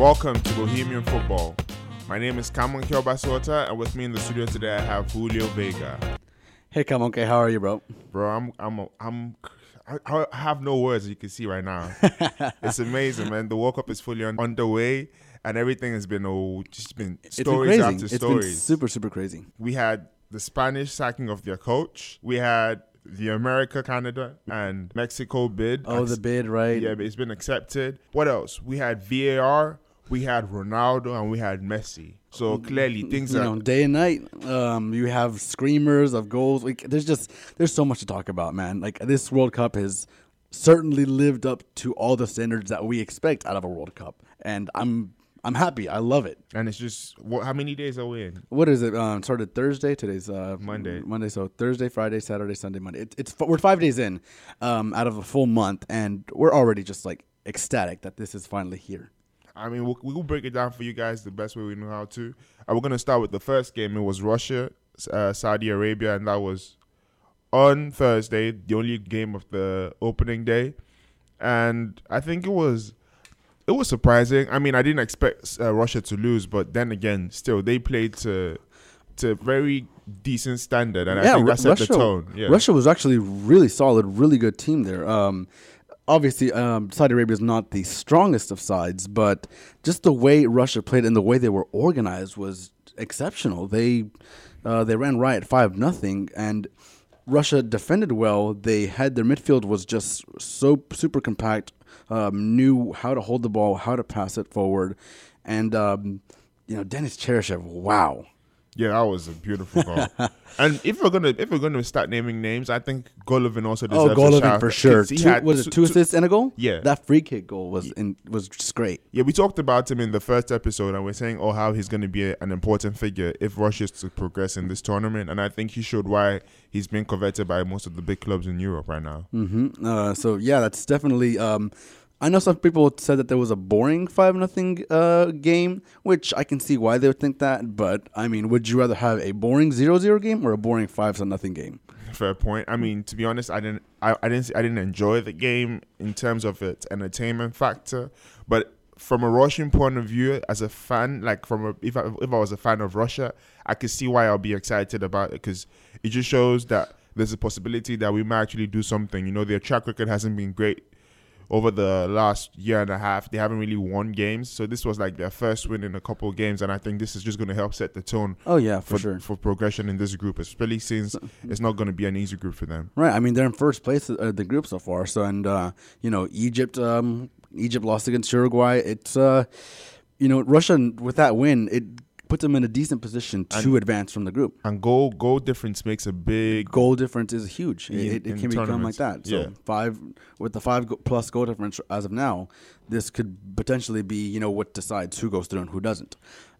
Welcome to Bohemian Football. My name is Cameron Kiobasota, and with me in the studio today I have Julio Vega. Hey, come. How are you, bro? Bro, I'm I'm I'm I, I have no words. You can see right now. it's amazing, man. The World Cup is fully on, underway, and everything has been oh, just been stories been after crazy. stories. It's been super, super crazy. we had the Spanish sacking of their coach. We had the America, Canada, and Mexico bid. Oh, the bid, right? Yeah, but it's been accepted. What else? We had VAR, we had Ronaldo, and we had Messi. So clearly things you are know, day and night. Um, you have screamers of goals. Like, there's just there's so much to talk about, man. Like this World Cup has certainly lived up to all the standards that we expect out of a World Cup, and I'm I'm happy. I love it. and it's just what how many days are we in? What is it? Um, started Thursday. Today's uh, Monday. Monday. So Thursday, Friday, Saturday, Sunday, Monday. It, it's we're five days in, um, out of a full month, and we're already just like ecstatic that this is finally here. I mean, we'll, we'll break it down for you guys the best way we know how to. Uh, we're going to start with the first game. It was Russia, uh, Saudi Arabia, and that was on Thursday, the only game of the opening day. And I think it was it was surprising. I mean, I didn't expect uh, Russia to lose, but then again, still they played to to very decent standard, and I think that set the tone. Yeah. Russia was actually really solid, really good team there. Um, obviously, um, Saudi Arabia is not the strongest of sides, but just the way Russia played and the way they were organized was exceptional. They uh, they ran riot five nothing, and Russia defended well. They had their midfield was just so super compact. Um, knew how to hold the ball, how to pass it forward, and um, you know Dennis Cheryshev. Wow. Yeah, that was a beautiful goal. and if we're gonna if we're gonna start naming names, I think Golovin also Oh, deserves a Golovin for sure. He Two, had was it two assists and a goal? Yeah. that free kick goal was in, was just great. Yeah, we talked about him in the first episode, and we're saying, oh, how he's going to be a, an important figure if Russia is to progress in this tournament. And I think he showed why he's being coveted by most of the big clubs in Europe right now. hmm Uh, so yeah, that's definitely. Um, I know some people said that there was a boring five nothing uh, game, which I can see why they would think that. But I mean, would you rather have a boring 0-0 game or a boring five nothing game? Fair point. I mean, to be honest, I didn't, I, I didn't, I didn't enjoy the game in terms of its entertainment factor, but. From a Russian point of view, as a fan, like from a, if I, if I was a fan of Russia, I could see why I'll be excited about it because it just shows that there's a possibility that we might actually do something. You know, their track record hasn't been great over the last year and a half. They haven't really won games, so this was like their first win in a couple of games, and I think this is just going to help set the tone Oh yeah, for, for sure. for progression in this group, especially since it's not going to be an easy group for them. Right. I mean, they're in first place of the group so far. So, and uh, you know, Egypt, um, Egypt lost against Uruguay. It's, uh, you know, Russia with that win, it puts them in a decent position to advance from the group. And goal goal difference makes a big Goal difference is huge. In- It, it can become like that. So Yeah. five with the five plus goal difference as of now, this could potentially be you know what decides who goes through and who doesn't.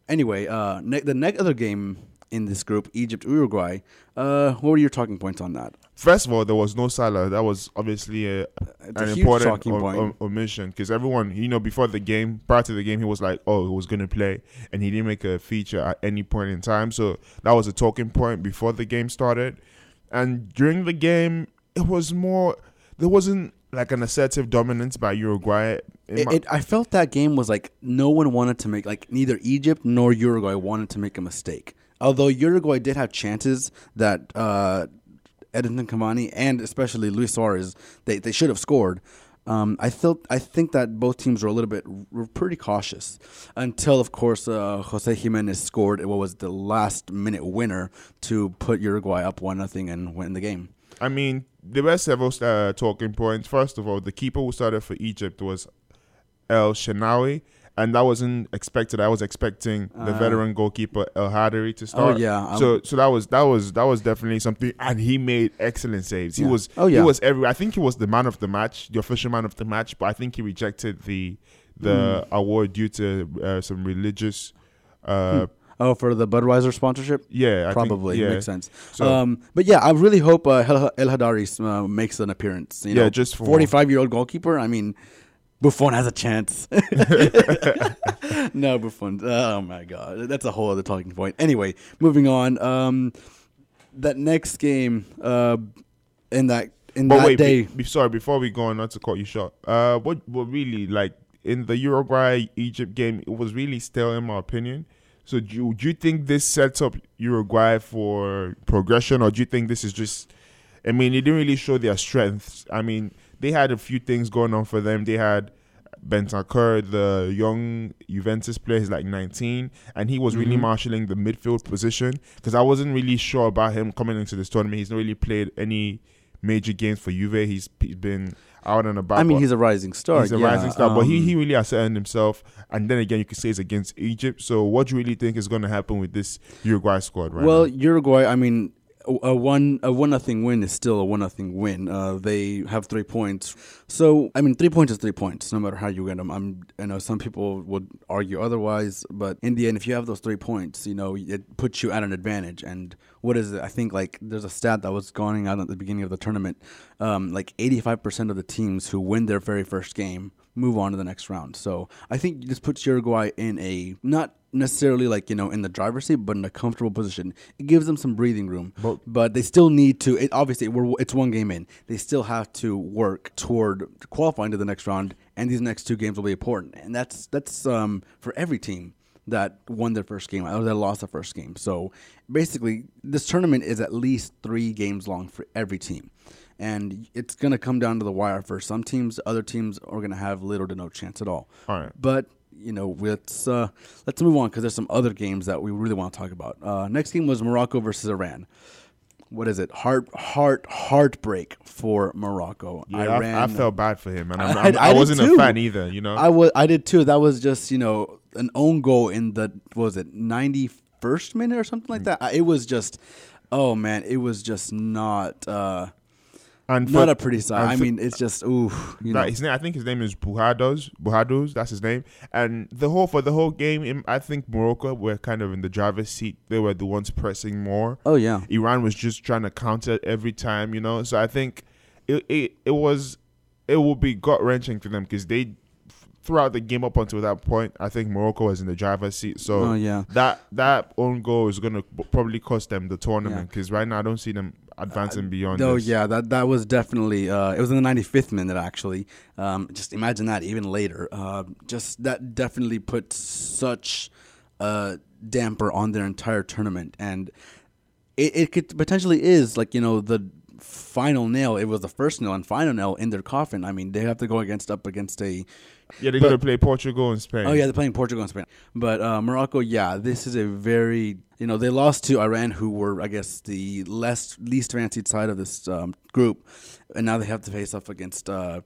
Anyway, uh, ne- the next other game in this group, Egypt Uruguay. Uh, what were your talking points on that? First of all, there was no Salah. That was obviously a, It's an a important o- o- omission because everyone, you know, before the game, prior to the game, he was like, "Oh, he was going to play," and he didn't make a feature at any point in time. So that was a talking point before the game started. And during the game, it was more. There wasn't like an assertive dominance by Uruguay. It, my- it, I felt that game was like no one wanted to make like neither Egypt nor Uruguay wanted to make a mistake. Although Uruguay did have chances that uh, Edinson Cavani and especially Luis Suarez they, they should have scored. Um, I felt I think that both teams were a little bit were pretty cautious until of course uh, Jose Giménez scored what was the last minute winner to put Uruguay up one nothing and win the game. I mean, there were several uh, talking points. First of all, the keeper who started for Egypt was El Shenawi, and that wasn't expected. I was expecting the Uh. veteran goalkeeper El Hadari to start. Oh yeah, so so that was that was that was definitely something, and he made excellent saves. He Yeah. was Oh, yeah. he was every. I think he was the man of the match, the official man of the match, but I think he rejected the the Hmm. award due to uh, some religious. Uh, Oh, for the Budweiser sponsorship. Yeah, I think- Probably yeah. makes sense. So- um, but yeah, I really hope uh, El Hadari uh, makes an appearance. You Yeah, know, just for- forty-five-year-old goalkeeper. I mean, Buffon has a chance. no, Buffon. Oh my God, that's a whole other talking point. Anyway, moving on. Um, that next game, uh, in that in But that wait, day, be, be- sorry. Before we go on, not to cut you short. Uh, what what really like in the Uruguay Egypt game, it was really stale in my opinion. So do you, do you think this sets up Uruguay for progression, or do you think this is just? I mean, it didn't really show their strengths. I mean, they had a few things going on for them. They had Bentancur, the young Juventus player, he's like 19, and he was really Mhm. marshalling the midfield position because I wasn't really sure about him coming into this tournament. He's not really played any major games for Juve. He's, he's been out and about. I mean, he's a rising star. he's a yeah, rising star, but he, um, he really asserted himself. And then again, you could say it's against Egypt. So, what do you really think is going to happen with this Uruguay squad right well, now? Uruguay. I mean, a, one a one nothing win is still a one nothing win. Uh, they have three points. So I mean, three points is three points, no matter how you get them. I'm. I know some people would argue otherwise, but in the end, if you have those three points, you know, it puts you at an advantage. And what is it? I think like there's a stat that was going out at the beginning of the tournament. Um, like 85% of the teams who win their very first game move on to the next round. So I think this puts Uruguay in a not necessarily like you know in the driver's seat, but in a comfortable position. It gives them some breathing room, But- but they still need to. It, obviously, we're, it's one game in. They still have to work toward qualifying to the next round, and these next two games will be important. And that's that's um, for every team that won their first game or that lost their first game. So basically, this tournament is at least three games long for every team. And it's going to come down to the wire for some teams. Other teams are going to have little to no chance at all. All right. But you know, let's uh, let's move on because there's some other games that we really want to talk about. Uh, next game was Morocco versus Iran. What is it? Heart, heart, heartbreak for Morocco. Yeah, I- Iran. I, felt bad for him, and I'm, I- I'm, I I, wasn't a fan either. You know, I was. I did too. That was just you know an own goal in the what was it ninety first minute or something Mm. like that. It was just. Oh man, it was just not uh, and not a pretty sight. and I for- mean, it's just ooh, you know. his name, I think his name is Bouhaddouz. Bouhaddouz, that's his name. And the whole for the whole game, I think Morocco were kind of in the driver's seat. They were the ones pressing more. Oh yeah, Iran was just trying to counter every time, you know. So I think it it, it was it will be gut wrenching for them because they throughout the game up until that point, I think Morocco was in the driver's seat. So oh yeah. that that own goal is gonna probably cost them the tournament because right now I don't see them advancing beyond. Oh this. yeah, that that was definitely. Uh, it was in the 95th minute actually. Um, just imagine that even later. Uh, just that definitely put such a damper on their entire tournament, and it, it could potentially is like you know the final nail. It was the first nail and final nail in their coffin. I mean, they have to go against up against a yeah, they're But- gonna play Portugal and Spain. Oh yeah, they're playing Portugal and Spain. But uh, Morocco, yeah, this is a very you know they lost to Iran, who were I guess the less least fancied side of this um, group, and now they have to face off against uh,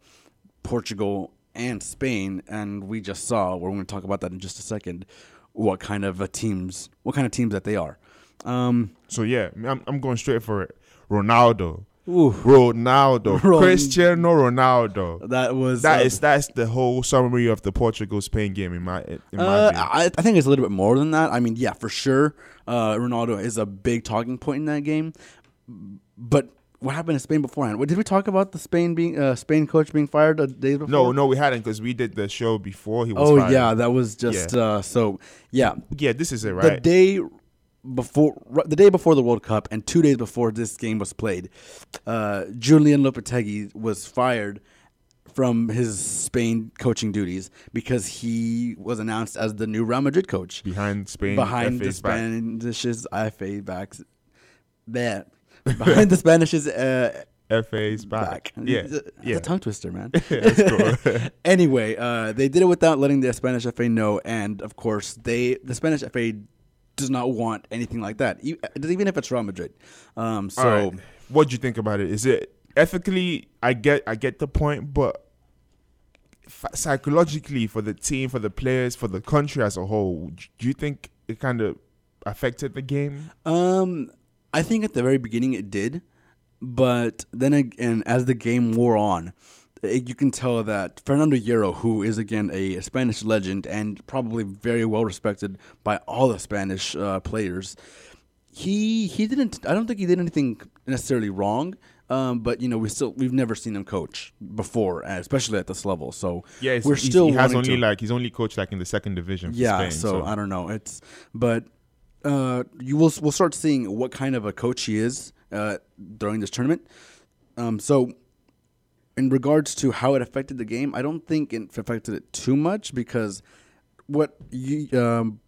Portugal and Spain, and we just saw. We're going to talk about that in just a second. What kind of teams? What kind of teams that they are? Um, So yeah, I'm I'm going straight for it. Ronaldo, ooh, Ronaldo, Ron- Cristiano Ronaldo. that was That uh, is that's the whole summary of the Portugal Spain game in my in my Uh. I, I think it's a little bit more than that. I mean, yeah, for sure, uh, Ronaldo is a big talking point in that game. But what happened in Spain beforehand? What, did we talk about the Spain being uh, Spain coach being fired a day before? No, no, we hadn't because we did the show before he was. Oh fired. yeah, that was just uh, so. Yeah, yeah. This is it, right? the day before the day before the World Cup and two days before this game was played, uh, Julian Lopetegui was fired from his Spain coaching duties because he was announced as the new Real Madrid coach behind Spain, behind the FA's back. Spanish's FA backs. That behind the Spanish's uh, FA's back. back. Yeah, It's it's yeah. a tongue twister, man. Cool. anyway, uh, they did it without letting the Spanish FA know, and of course, they the Spanish FA does not want anything like that, e- even if it's Real Madrid. Um, so right. what do you think about it? Is it ethically? I get, I get the point, but psychologically, for the team, for the players, for the country as a whole, do you think it kind of affected the game? Um, I think at the very beginning it did, but then again, as the game wore on, you can tell that Fernando Hierro, who is again a Spanish legend and probably very well respected by all the Spanish uh, players, he he didn't. I don't think he did anything necessarily wrong. Um, but you know, we still we've never seen him coach before, uh, especially at this level. So Yeah, we're he's- still he has only to- like he's only coached like in the second division. For yeah, Spain, so, I don't know. It's but uh, you will we'll start seeing what kind of a coach he is uh, during this tournament. Um, so in regards to how it affected the game, I don't think it affected it too much because what you um,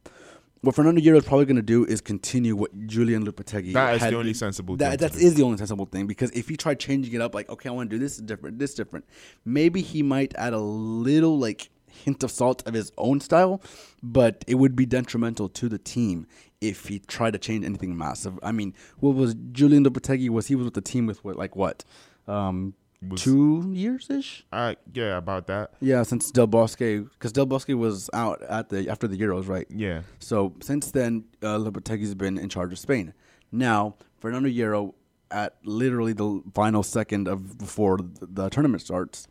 what Fernando Hierro is probably going to do is continue what Julian Lopetegui. That is had- the only sensible That thing that to the only sensible thing because if he tried changing it up, like okay, I want to do this different, this different, maybe he might add a little like hint of salt of his own style, but it would be detrimental to the team if he tried to change anything massive. I mean, what was Julian Lopetegui? Was he was with the team with what, like what, um, Was- two years ish? Uh, yeah, about that. Yeah, since Del Bosque, because Del Bosque was out at the after the Euros, right? Yeah. So since then, uh, Lopetegui's been in charge of Spain. Now, Fernando Hierro, at literally the final second of before the, the tournament starts,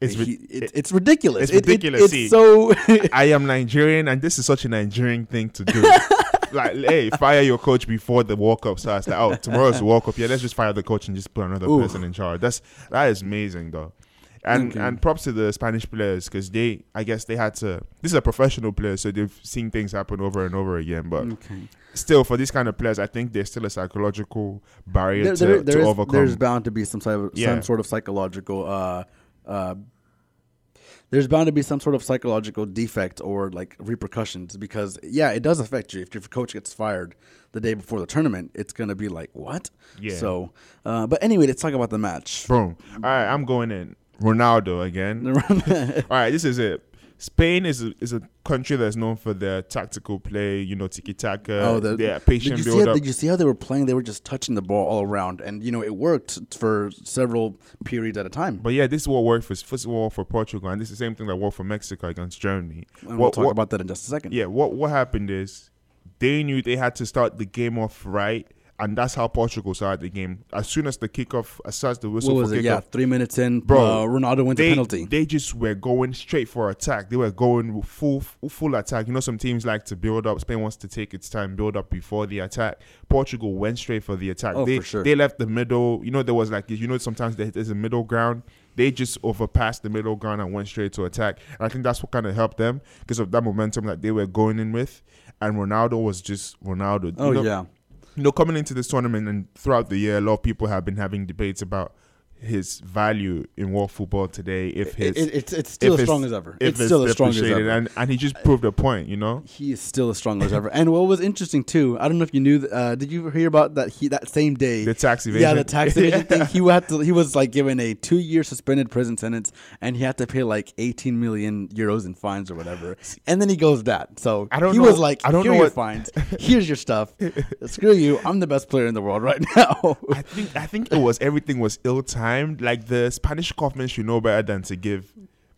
It's he, it, it's ridiculous. it's It- it- ridiculous, it's see. so. I am Nigerian, and this is such a Nigerian thing to do. like, hey, fire your coach before the World Cup starts. Like, oh, tomorrow's the World Cup. Yeah, let's just fire the coach and just put another Oof. person in charge. That's that is amazing, though. And Okay. and props to the Spanish players because they, I guess, they had to. This is a professional player, so they've seen things happen over and over again. But okay. still, for these kind of players, I think there's still a psychological barrier There, to, there, there to is- overcome. there's bound to be some sort of, Yeah. some sort of psychological. Uh, uh, there's bound to be some sort of psychological defect or like repercussions because yeah, it does affect you. If your coach gets fired the day before the tournament, it's gonna be like what? Yeah. So, uh, but anyway, let's talk about the match. Boom. All right, I'm going in. Ronaldo again. All right, this is it. Spain is a, is a country that's known for their tactical play, you know, tiki taka, Oh, the, their patient did you, how, did you see how they were playing? They were just touching the ball all around, and you know it worked for several periods at a time. But yeah, this is what worked for first of all for Portugal, and this is the same thing that worked for Mexico against Germany. And we'll What- talk what- about that in just a second. Yeah, what what happened is they knew they had to start the game off right, and that's how Portugal started the game. As soon as the kickoff, as soon as the whistle What was for it? Yeah, three minutes in, Bro, uh, Ronaldo went they, a penalty. They just were going straight for attack. They were going full full attack. You know, some teams like to build up. Spain wants to take its time, build up before the attack. Portugal went straight for the attack. Oh, they for sure. they left the middle. You know, there was like you know sometimes there's a middle ground. They just overpassed the middle ground and went straight to attack. And I think that's what kind of helped them because of that momentum that they were going in with. And Ronaldo was just Ronaldo. oh you know, yeah, know, coming into this tournament and throughout the year, a lot of people have been having debates about his value in world football today. If his it, it, it's it's still as strong as ever. if It's still as strong as ever. and and he just proved a point. You know, he is still as strong as ever. And what was interesting too, I don't know if you knew. Uh, did you hear about that? He that same day, the tax evasion. yeah, the tax evasion thing. He had to. He was like given a two-year suspended prison sentence, and he had to pay like 18 million euros in fines or whatever. And then he goes that. So I don't he know- was like, I don't "Here know what- fines. Here's your stuff. Screw you. I'm the best player in the world right now." I think I think it was everything was ill timed. Like the Spanish government should know better than to give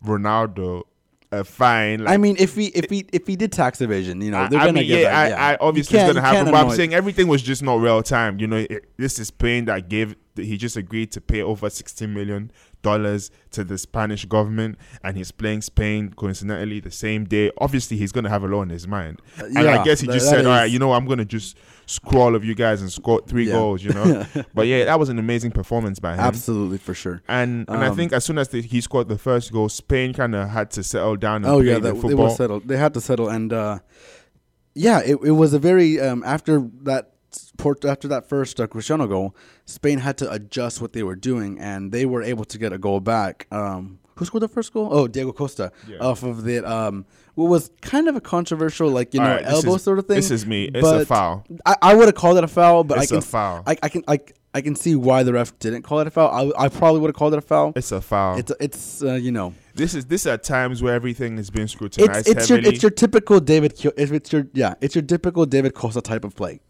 Ronaldo a fine. Like, I mean, if he if he if he did tax evasion, you know, they're I gonna mean, get yeah, that. I, I obviously it's gonna happen. But I'm saying everything was just not real time. You know, it, this is Spain that gave. He just agreed to pay over 16 million dollars to the Spanish government, and he's playing Spain coincidentally the same day. Obviously, he's gonna have a lot in his mind, and I guess he just said, "All right, you know, I'm gonna just screw all of you guys and score three Yeah. goals." You know, but yeah, that was an amazing performance by him. Absolutely, for sure. And and I Um, think as soon as the, he scored the first goal, Spain kind of had to settle down and Oh play yeah, the that, it football. was settled. They had to settle, and uh, yeah, it, it was a very um, after that port after that first uh, Cristiano goal, Spain had to adjust what they were doing, and they were able to get a goal back. Um, who scored the first goal? Oh, Diego Costa Yeah. off of the um, what was kind of a controversial, like you know, All right, this elbow is- sort of thing. This is me. It's a foul. I, I would have called it a foul, but It's I a can foul. I, I can I, I can see why the ref didn't call it a foul. I, I probably would have called it a foul. It's a foul. It's it's uh, you know this is this are times where everything is being scrutinized it's it's your it's your typical David. It's your yeah, it's your typical David Costa type of play.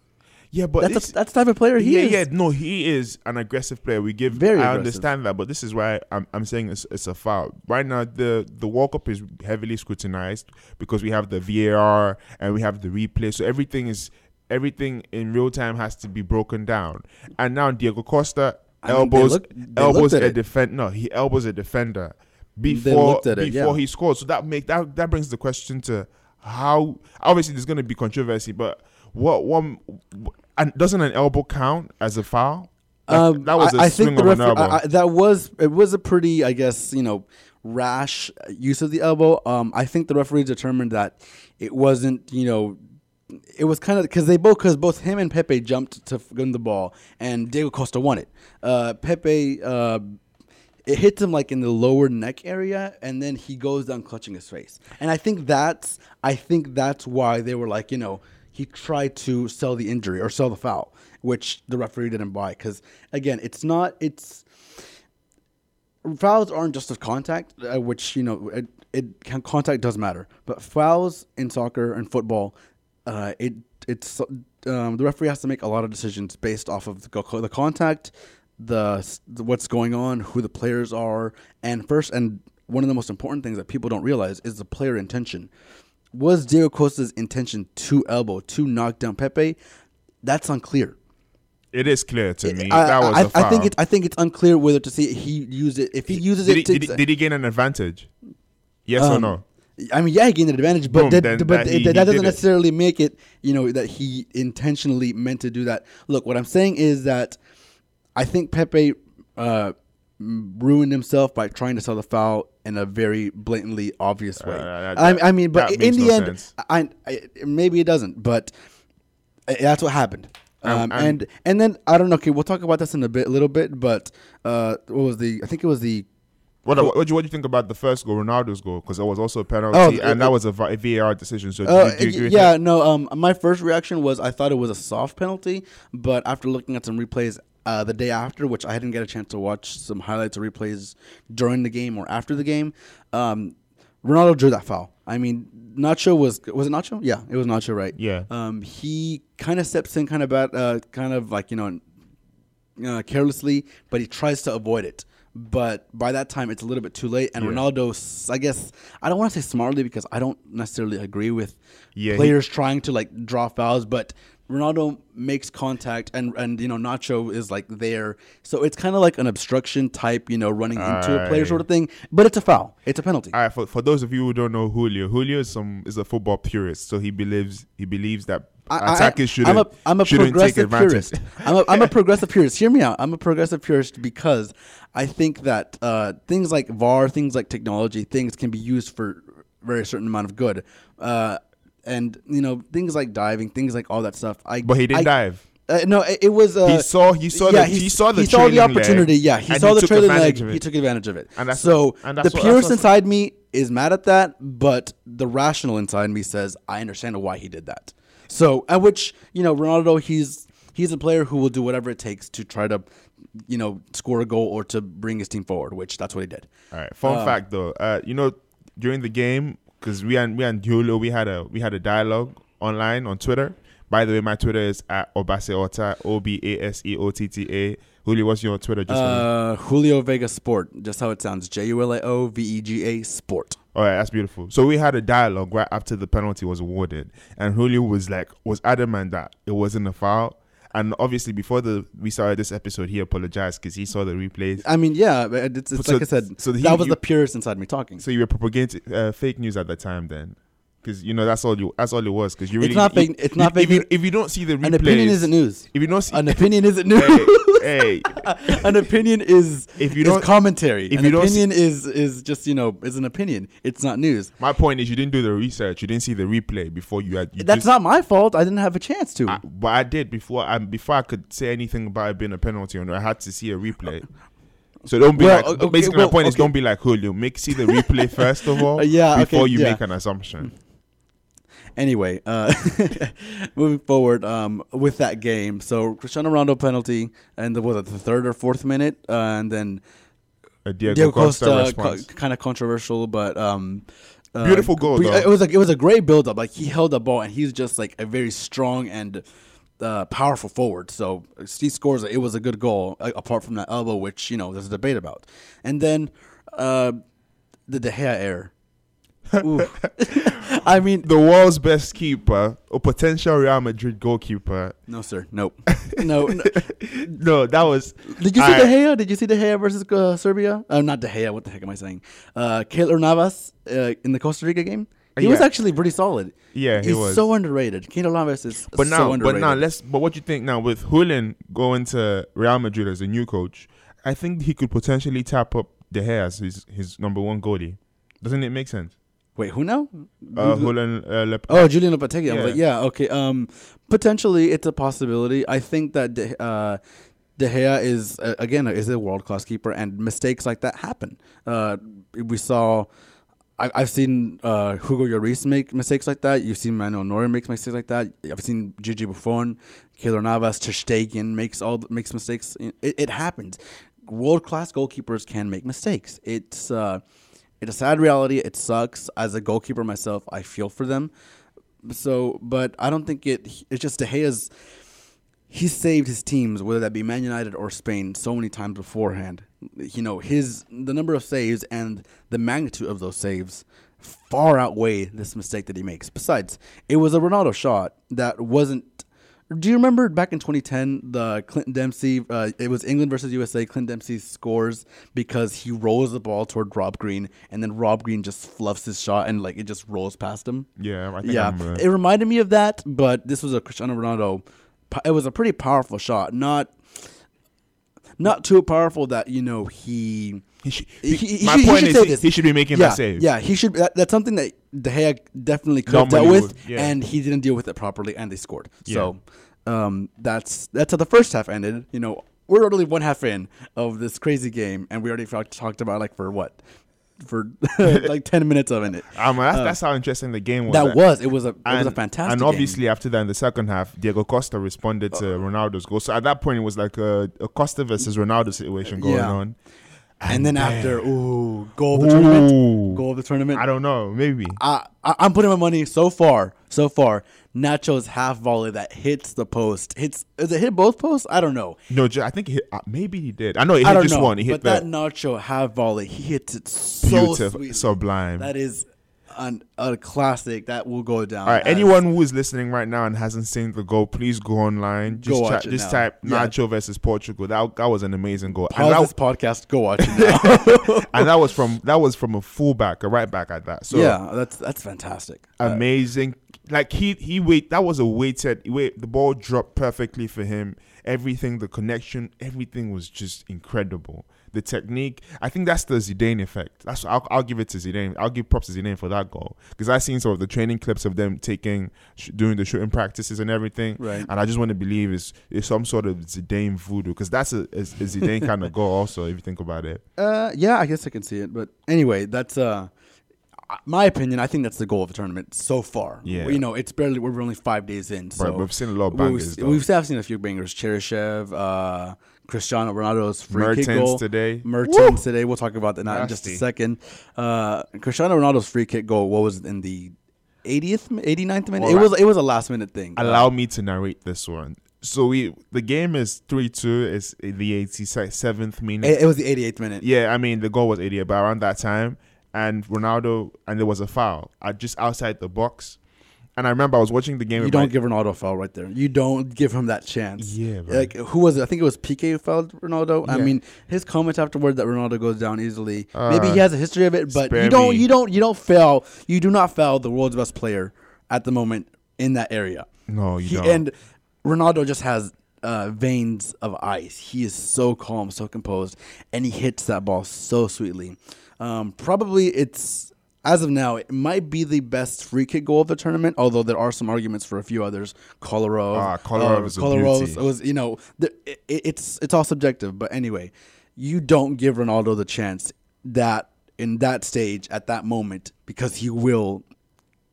Yeah, but That's this, a, that's the type of player he yeah, is. yeah, yeah, no, he is an aggressive player. We give, Very I aggressive. understand that, but this is why I'm, I'm saying it's, it's a foul. Right now, the the World Cup is heavily scrutinized because we have the VAR and we have the replay, so everything is everything in real time has to be broken down. And now Diego Costa I mean, they elbows look- they elbows a it. defend. No, he elbows a defender before looked at it, before yeah. he scored. So that make that that brings the question to how obviously there's going to be controversy, but what one and doesn't an elbow count as a foul? Like, Um, that was a I I swing think the an elbow. I, I, that was it was a pretty I guess you know rash use of the elbow. Um, I think the referee determined that it wasn't you know. It was kind of because they both because both him and Pepe jumped to win the ball and Diego Costa won it. Uh, Pepe, uh, it hits him like in the lower neck area, and then he goes down clutching his face. And I think that's I think that's why they were like, you know, he tried to sell the injury or sell the foul, which the referee didn't buy. Because again, it's not it's fouls aren't just a contact, uh, which you know it, it can, contact does matter, but fouls in soccer and football, uh, it it's um, the referee has to make a lot of decisions based off of the, the contact, the, the what's going on, who the players are, and first and one of the most important things that people don't realize is the player intention. Was Diego Costa's intention to elbow, to knock down Pepe? That's unclear. It is clear to me I, that was I, a foul. I think it's I think it's unclear whether to see he used it. If he uses did, it, he, to, did, he, did he gain an advantage? Yes or Um, no? I mean, yeah, he gained an advantage, but Boom, that, but that that, he- that he doesn't did it. necessarily make it, you know, that he intentionally meant to do that. Look, what I'm saying is that I think Pepe uh, ruined himself by trying to sell the foul in a very blatantly obvious way. Uh, that- I, I mean, but in the no end. I, I maybe it doesn't, but uh, that's what happened. Um, Um, I'm- and and then I don't know. Okay, we'll talk about this in a bit, a little bit. But uh, what was the? I think it was the What, what, what do you what do you think about the first goal, Ronaldo's goal? Because it was also a penalty, Oh, and uh, that was a VAR decision. So, Uh, do you, do you yeah, no. Um, my first reaction was I thought it was a soft penalty, but after looking at some replays uh, the day after, which I didn't get a chance to watch some highlights or replays during the game or after the game, um, Ronaldo drew that foul. I mean, Nacho was was it Nacho? Yeah, it was Nacho, right? Yeah. Um, he kind of steps in, kind of bad, uh, kind of like you know, uh, carelessly, but he tries to avoid it. But by that time, it's a little bit too late. And Yeah. Ronaldo, I guess, I don't want to say smartly because I don't necessarily agree with Yeah, he- players trying to like draw fouls, but Ronaldo makes contact, and and you know Nacho is like there, so it's kind of like an obstruction type, you know, running into a player sort of thing. But it's a foul. It's a penalty. All right, for, for those of you who don't know Julio, Julio is some is a football purist, so he believes he believes that I- attackers shouldn't I'm a, I'm a progressive advantage. purist. I'm a, I'm a progressive purist. Hear me out. I'm a progressive purist because I think that uh, things like VAR, things like technology, things can be used for a very certain amount of good. Uh, and you know things like diving, things like all that stuff. I But he didn't I- dive. Uh, no, it, it was. Uh, He saw- he saw the- he saw the he saw the trailing leg, opportunity. yeah, he saw he the trailing leg. He took advantage of it. And that's- so and that's the what- purist inside me is mad at that, but the rational inside me says I understand why he did that. So, at which you know, Ronaldo, he's he's a player who will do whatever it takes to try to, you know, score a goal or to bring his team forward. Which that's what he did. All right. Fun fact though, uh, you know, during the game, because we and we and Julio, we had a we had a dialogue online on Twitter. By the way, my Twitter is at Obaseota, O B A S E O T T A. Julio, what's your Twitter? Just? Uh, Julio Vega Sport, just how it sounds. J U L A O V E G A Sport. All right, that's beautiful. So we had a dialogue right after the penalty was awarded, and Julio was like, was adamant that it wasn't a foul. And obviously, before the we started this episode, he apologized because he saw the replays. I mean, yeah, it's, it's So- like I said. so he- that was you- the purist inside me talking. So you were propagating uh, fake news at the time, then, because you know that's all you that's all it was. Because you really It's not fake- it's not if, fake you, if you don't see the replays, An opinion isn't news. If you don't see An opinion isn't news. hey, hey, an opinion is If you don't- commentary. if an you don't see- opinion is is just you know is an opinion. It's not news. my point is you didn't do the research. You didn't see the replay before you had. You That's just- not my fault. I didn't have a chance to. I, but I did before. I before I could say anything about it being a penalty, or I had to see a replay. So don't be Well, like. okay, basically, well, my point is don't be like Julio. Make see the replay first of all. Yeah, okay, Before you yeah. make an assumption. Anyway, uh, moving forward um, with that game. So Cristiano Ronaldo penalty, and the, was it the third or fourth minute, uh, and then A Diego, Diego Costa, Costa, response. kind of controversial, but um, uh, Beautiful goal, though. It was like it was a great build up. Like he held the ball, and he's just like a very strong and uh, powerful forward. So he scores. It was a good goal, uh, apart from that elbow, which you know there's a debate about. And then uh, the De Gea error. Ooh. I mean, the world's best keeper, or potential Real Madrid goalkeeper. no, sir, nope, no. no. No, that was. Did you see I- De Gea? Did you see De Gea versus uh, Serbia? Uh, not De Gea. What the heck am I saying? Uh, Keylor Navas uh, in the Costa Rica game. He was actually pretty solid. Yeah, he he's was. so underrated. Keylor Navas is But now, so now, but now, let's. But what do you think now with Julian going to Real Madrid as a new coach? I think he could potentially tap up De Gea as his his number one goalie. Doesn't it make sense? Wait, who now? Uh, Julian uh, Lep- Oh, Julian Lopetegui. I was Yeah. like, yeah, okay. Um, potentially, it's a possibility. I think that De, uh, De Gea is uh, again is a world class keeper, and mistakes like that happen. Uh, we saw. I, I've seen uh, Hugo Lloris make mistakes like that. You've seen Manuel Neuer make mistakes like that. I've seen Gigi Buffon, Keylor Navas, Ter Stegen makes all makes mistakes. It, it happens. World class goalkeepers can make mistakes. It's uh, it's a sad reality. It sucks. As a goalkeeper myself, I feel for them. So, but I don't think it. It's just De Gea's. He saved his teams, whether that be Man United or Spain, so many times beforehand. You know, his the number of saves and the magnitude of those saves far outweigh this mistake that he makes. Besides, it was a Ronaldo shot that wasn't. Do you remember back in 2010 the Clinton Dempsey? Uh, it was England versus USA. Clinton Dempsey scores because he rolls the ball toward Rob Green, and then Rob Green just fluffs his shot and like it just rolls past him. Yeah, I think Yeah, it reminded me of that, but this was a Cristiano Ronaldo. It was a pretty powerful shot, not not too powerful that you know he. He should, he- he- my he point should is he, he should be making yeah, that save. Yeah, he should. That, that's something that De Gea definitely could have Normally dealt with, would, yeah. and he didn't deal with it properly, and they scored. So um, that's that's how the first half ended. You know, we're already one half in of this crazy game, and we already talked about like for what for like ten minutes of it. Um, that's, that's how interesting the game was. That was it was a it was a fantastic. And game. obviously, after that, in the second half, Diego Costa responded to Ronaldo's goal. So at that point, it was like a, a Costa versus Ronaldo situation going Yeah. on. And then after, ooh, goal of the tournament, goal of the tournament. I don't know, maybe. I, I I'm putting my money so far, so far. Nacho's half volley that hits the post. Hits is it hit both posts? I don't know. No, I think he hit, uh, maybe he did. I know he hit just know. one. He hit but that that. Nacho half volley, he hits it so Beautiful, sublime. That is an, a classic that will go down. All right, anyone who is listening right now and hasn't seen the goal, please go online. Just, Go watch it just now. type Yeah. Nacho versus Portugal. That that was an amazing goal. pause And that, this podcast, go watch it now. and that was from that was from a fullback, a right back at that. So yeah, that's that's fantastic. Uh, amazing. Like he he wait that was a weighted wait the ball dropped perfectly for him. Everything, the connection, everything was just incredible. The technique, I think that's the Zidane effect. That's I'll, I'll give it to Zidane. I'll give props to Zidane for that goal because I've seen some of the training clips of them taking sh- doing the shooting practices and everything. Right. And I just want to believe it's, it's some sort of Zidane voodoo because that's a, a, a Zidane kind of goal. Also, if you think about it, Uh, yeah, I guess I can see it. But anyway, that's uh, my opinion. I think that's the goal of the tournament so far. Yeah. you know, it's barely we're only five days in. So but we've seen a lot of we've, bangers. we've have seen a few bangers. Cheryshev, uh, Cristiano Ronaldo's free kick goal today. Mertens today. We'll talk about that now in just a second. Uh, Cristiano Ronaldo's free kick goal. What was in the 80th, 89th minute? All it right. was it was a last minute thing. Uh, allow me to narrate this one. So we the game is three two. It's the eighty seventh minute. it, it was the 88th minute. yeah, I mean the goal was eighty, but around that time, and Ronaldo and there was a foul at just outside the box. And I remember I was watching the game. You don't my- give Ronaldo a foul right there. You don't give him that chance. Yeah, bro. Like who was it? I think it was Piqué who fouled Ronaldo. I mean, his comments afterward that Ronaldo goes down easily. Uh, Maybe he has a history of it, but you don't. You don't. You don't foul. You do not foul the world's best player at the moment in that area. No, you He, don't. and Ronaldo just has uh, veins of ice. He is so calm, so composed, and he hits that ball so sweetly. Um, probably it's as of now, it might be the best free kick goal of the tournament. Although there are some arguments for a few others. Kolarov, Ah, Kolarov is a beauty. was you know the, it, it's it's all subjective. But anyway, you don't give Ronaldo the chance that in that stage at that moment because he will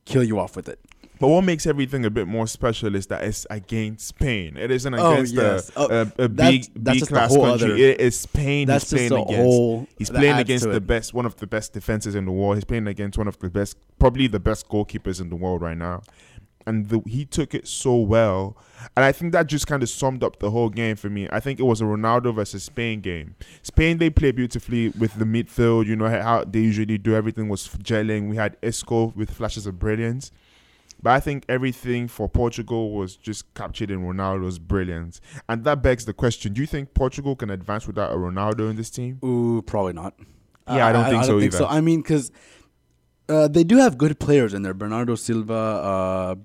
kill you off with it. But what makes everything a bit more special is that it's against Spain. It isn't Oh, against yes. a, Oh, a, a that's- big that's B class country. other- it is Spain. That's he's playing against. whole- he's playing against the it. best, one of the best defenses in the world. He's playing against one of the best, probably the best goalkeepers in the world right now. And the, he took it so well. And I think that just kind of summed up the whole game for me. I think it was a Ronaldo versus Spain game. Spain, they play beautifully with the midfield. You know how they usually do. Everything was gelling. We had Isco with flashes of brilliance. But I think everything for Portugal was just captured in Ronaldo's brilliance. And that begs the question do you think Portugal can advance without a Ronaldo in this team? Ooh, probably not. Yeah, I don't think so either. I mean, because uh, they do have good players in there. Bernardo Silva, uh,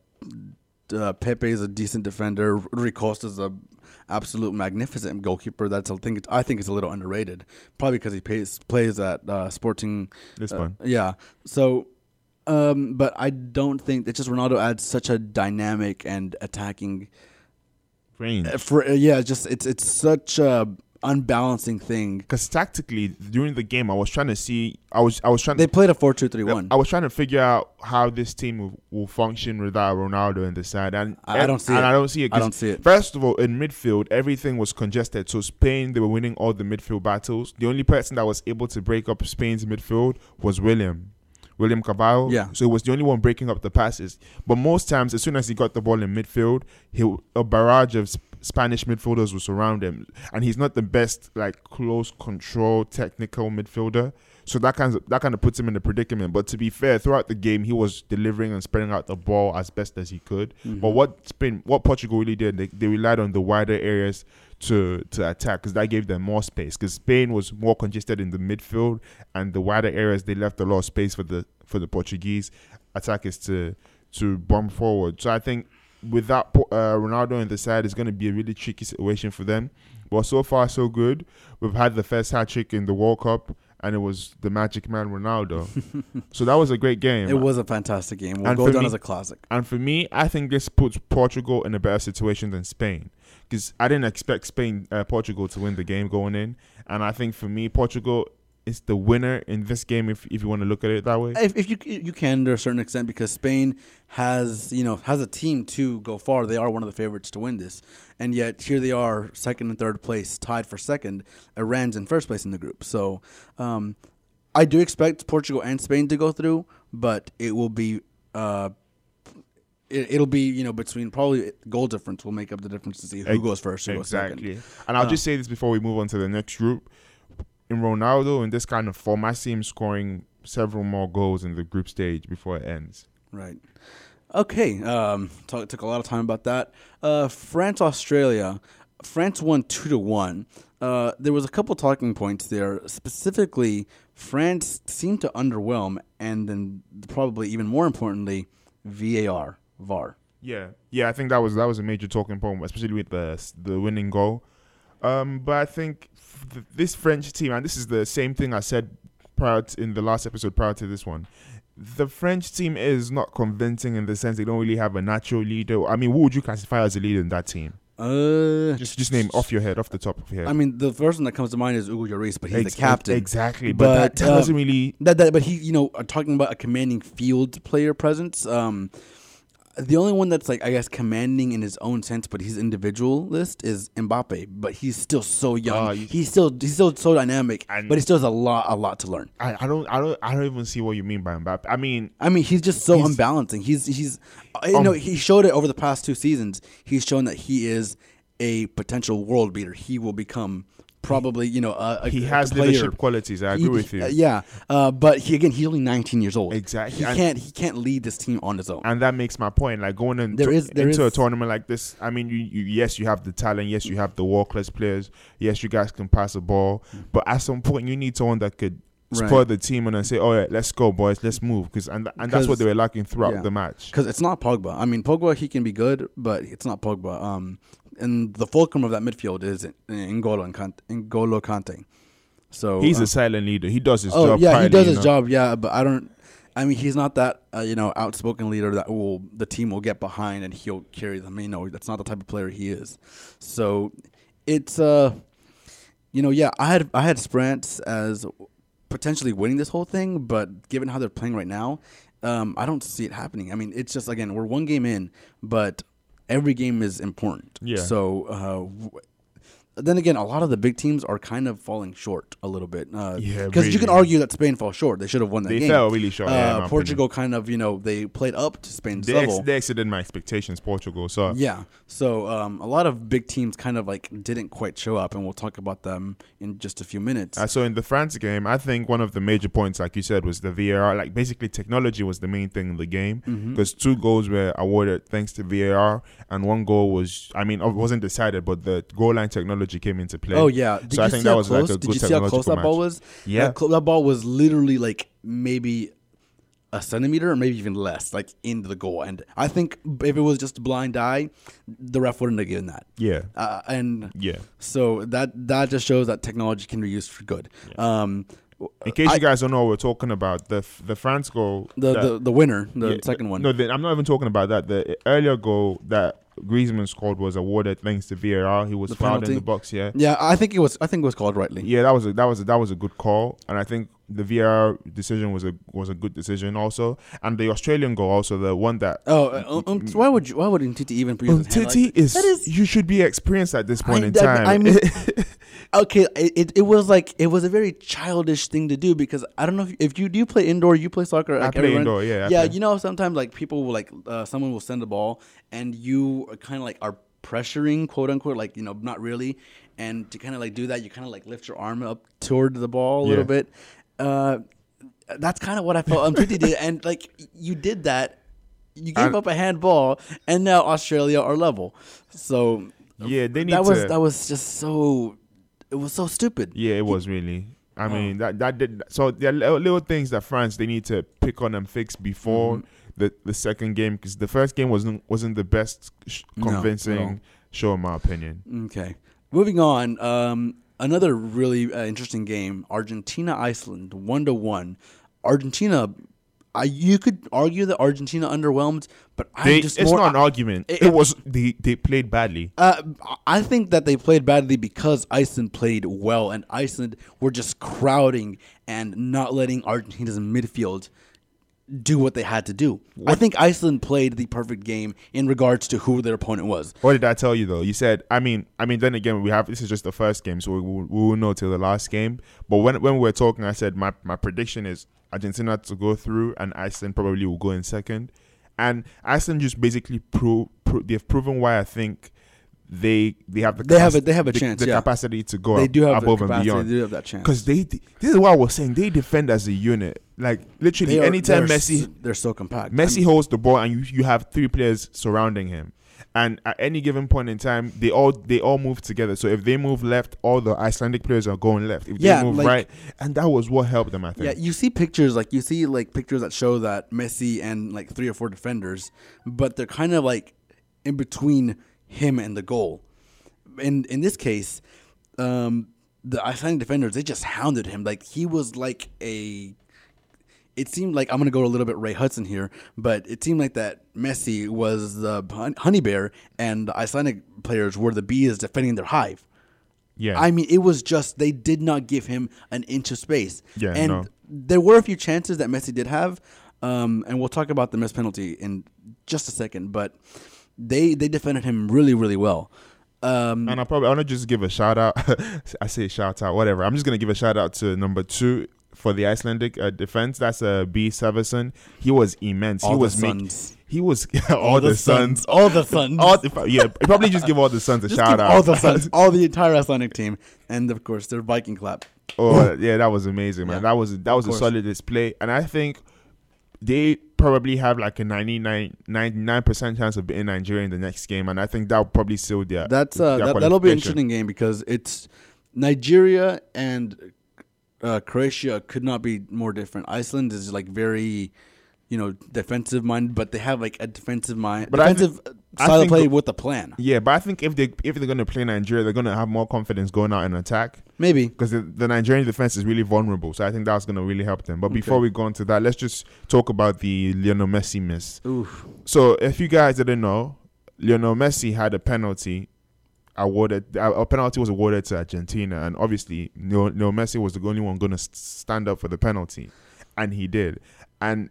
uh, Pepe is a decent defender. Rui Costa is a absolute magnificent goalkeeper. That's I think I think it's a little underrated. Probably because he pays, plays at uh, Sporting. This uh, one. yeah. So, um, but I don't think it's just Ronaldo adds such a dynamic and attacking Range. Uh, For uh, yeah, just it's it's such a unbalancing thing. Because tactically, during the game, I was trying to see. I was I was trying. They played a four-two-three-one. I was trying to figure out how this team will, will function without Ronaldo in the side, and I- I don't see and it. I don't see it. I don't see it. First of all, in midfield, everything was congested. So Spain, they were winning all the midfield battles. The only person that was able to break up Spain's midfield was William. William Carvalho. Yeah. So he was the only one breaking up the passes. But most times, as soon as he got the ball in midfield, he a barrage of Spanish midfielders will surround him, and he's not the best like close control technical midfielder. So that kind of that kind of puts him in a predicament. But to be fair, throughout the game, he was delivering and spreading out the ball as best as he could. Mm-hmm. But what Spain, what Portugal really did, they, they relied on the wider areas to to attack because that gave them more space. Because Spain was more congested in the midfield, and the wider areas they left a lot of space for the for the Portuguese attackers to to bomb forward. So I think without uh, Ronaldo in the side, it's going to be a really tricky situation for them. But so far, so good. We've had the first hat trick in the World Cup, and it was the Magic Man Ronaldo. so that was a great game. It was a fantastic game. Will And go for down me- as a classic. And for me, I think this puts Portugal in a better situation than Spain because I didn't expect Spain, uh, Portugal to win the game going in, and I think for me, Portugal is the winner in this game if if you want to look at it that way. If, if you you can to a certain extent because Spain has you know has a team to go far. They are one of the favorites to win this, and yet here they are, second and third place, tied for second. Iran's in first place in the group. So um, I do expect Portugal and Spain to go through, but it will be. Uh, it, it'll be you know between probably goal difference will make up the difference to see who goes first, who goes second. Exactly. And I'll Uh, just say this before we move on to the next group. In Ronaldo, in this kind of form, I see him scoring several more goals in the group stage before it ends. Right. Okay. Um, talk, took a lot of time about that. Uh, France Australia. France won two to one. Uh, there was a couple talking points there. Specifically, France seemed to underwhelm, and then probably even more importantly, VAR VAR. Yeah, yeah, I think that was that was a major talking point, especially with the the winning goal. Um, but I think f- th- this French team, and this is the same thing I said prior to, in the last episode prior to this one. The French team is not convincing in the sense they don't really have a natural leader. I mean, who would you classify as a leader in that team? Uh, Just just name off your head, off the top of your head. I mean, the first one that comes to mind is Hugo Lloris, but he's Ex- the captain. exactly. But, that, But, that uh, doesn't really. That, that, but he, you know, uh, talking about a commanding field player presence. Um, the only one that's like I guess commanding in his own sense, but he's individualist is Mbappe. But he's still so young. You- he's still he's still so dynamic, And- but he still has a lot a lot to learn. I, I don't I don't I don't even see what you mean by Mbappe. I mean, I mean, he's just so He's- unbalancing. He's he's uh, you Um, know he showed it over the past two seasons. He's shown that he is a potential world beater. He will become probably you know a, a he has player. leadership qualities. I agree He- with you. uh, yeah, uh, but he again he's only 19 years old. Exactly. He And- can't he can't lead this team on his own. and that makes my point. Like going in There to- is- there into a tournament like this, I mean, you, you yes, you have the talent. Yes, you have the world class players. Yes, you guys can pass the ball. But at some point, you need someone that could Right. spur the team and then say, "Oh yeah, let's go, boys, let's move." Because and and that's what they were lacking throughout yeah. the match. Because it's not Pogba. I mean, Pogba he can be good, but it's not Pogba. Um, and the fulcrum of that midfield is N'Golo and Kante, N'Golo Kante. So He's a silent leader. He does his oh job. yeah, he does his know? job. Yeah, but I don't. I mean, he's not that uh, you know outspoken leader that will the team will get behind and he'll carry them. You know, that's not the type of player he is. So it's uh, you know, yeah, I had I had France as potentially winning this whole thing, but given how they're playing right now, um, I don't see it happening. I mean, it's just again we're one game in, but every game is important. Yeah. So. Uh, then again, a lot of the big teams are kind of falling short a little bit. Uh, Yeah, because you can argue that Spain fell short. They should have won that They game. fell really short. yeah, Uh, Portugal kind of, you know, they played up to Spain's opinion. They, level. ex- they exceeded my expectations. Portugal. So yeah. So um, a lot of big teams kind of like didn't quite show up, and we'll talk about them in just a few minutes. Uh, so in the France game, I think one of the major points, like you said, was the VAR. Like basically, technology was the main thing in the game Mm-hmm. because two goals were awarded thanks to VAR, and one goal was, I mean, it wasn't decided, but the goal line technology came into play. Oh yeah! Did So you I think see that was like close? a Did good you see how close that ball was? Yeah. that, that ball was literally like maybe a centimeter or maybe even less, like into the goal. And I think if it was just a blind eye, the ref wouldn't have given that. Yeah, Uh, and yeah. so that that just shows that technology can be used for good. Um, In case I- you guys don't know what we're talking about, the the France goal, the, that- the the winner, the yeah, second one. No, the, I'm not even talking about that. The earlier goal that Griezmann scored was awarded thanks to VAR. He was The fouled in the box. Yeah, Yeah, I think it was. I think it was called rightly. yeah, that was a, that was a, that was a good call, and I think the VAR decision was a was a good decision also, and the Australian goal also the one that. Oh, uh, um, why would you, why would Titi even use his hand like- Titi is, That is- you should be experienced at this point I- in that- time. I mean, okay, it, it, it was like it was a very childish thing to do because I don't know if, if you do you play indoor, you play soccer. I play everyone- indoor, yeah, I yeah, play. you know sometimes like people will like uh, someone will send the ball and you kind of like are pressuring quote unquote like you know not really and to kind of like do that you kind of like lift your arm up toward the ball a little bit. Uh, that's kind of what I felt Umtiti did, and like you did that. You gave And- up a handball, and now Australia are level. So yeah, they need that was to. that was just so it was so stupid. Yeah, it was really. I Oh. mean that that did so there are little things that France they need to pick on and fix before Mm-hmm. the the second game because the first game wasn't wasn't the best sh- No, at all. convincing show in my opinion. Okay, moving on. Um, another really uh, interesting game: Argentina Iceland one to one. Argentina, I you could argue that Argentina underwhelmed, but I'm They, just it's more. not an argument. it- It, was they they played badly. uh, I think that they played badly because Iceland played well, and Iceland were just crowding and not letting Argentina's midfield do what they had to do. I think Iceland played the perfect game in regards to who their opponent was. What did I tell you though? You said I mean I mean then again we have this is just the first game so we will, we will know till the last game. But when when we were talking, I said my my prediction is Argentina to go through and Iceland probably will go in second. And Iceland just basically pro, pro they've proven why I think they they have the They have a- they have a the, chance, the yeah. capacity to go They do have above and beyond. They do have that chance. Because they this is what I was saying. They defend as a unit. Like literally, are- anytime they're Messi s- they're so compact. Messi I mean, holds the ball and you you have three players surrounding him. And at any given point in time, they all they all move together. So if they move left, all the Icelandic players are going left. If Yeah, they move like- right, and that was what helped them, I think. yeah, you see pictures like you see like pictures that show that Messi and like three or four defenders, but they're kind of like in between him and the goal. In in this case, um, the Icelandic defenders they just hounded him like he was like a. It seemed like I'm gonna go a little bit Ray Hudson here, but it seemed like that Messi was the honey bear and the Icelandic players were the bees defending their hive. yeah. I mean, it was just they did not give him an inch of space. Yeah, and no. there were a few chances that Messi did have, um, and we'll talk about the missed penalty in just a second. But they they defended him really really well. Um, and I probably I want to just give a shout out. I say shout out, whatever. I'm just gonna give a shout out to number two for the Icelandic uh, defense. That's uh, B. Severson. He was immense. all he was making. sons, He was all, the sons. all the sons, All the, yeah, probably just give all the sons a Just shout out. all the sons, all the entire Icelandic team, and of course their Viking clap. Oh yeah, that was amazing, man. Yeah, that was that was a solid display, and I think they probably have like a 99 percent chance of beating Nigeria in the next game, and I think that will probably seal their. That's uh, their that, that'll be an interesting game because it's Nigeria and uh, Croatia could not be more different. Iceland is like very, you know, defensive minded, but they have like a defensive mind, But defensive I style think play the- with a plan. Yeah, but I think if they if they're gonna play Nigeria, they're gonna have more confidence going out and attack Maybe because the, the Nigerian defense is really vulnerable. So I think that's gonna really help them. But before we go into that, let's just talk about the Lionel Messi miss. Oof. So if you guys didn't know, Lionel Messi had a penalty awarded. A a penalty was awarded to Argentina, and obviously Leo Messi was the only one going to stand up for the penalty, and he did. And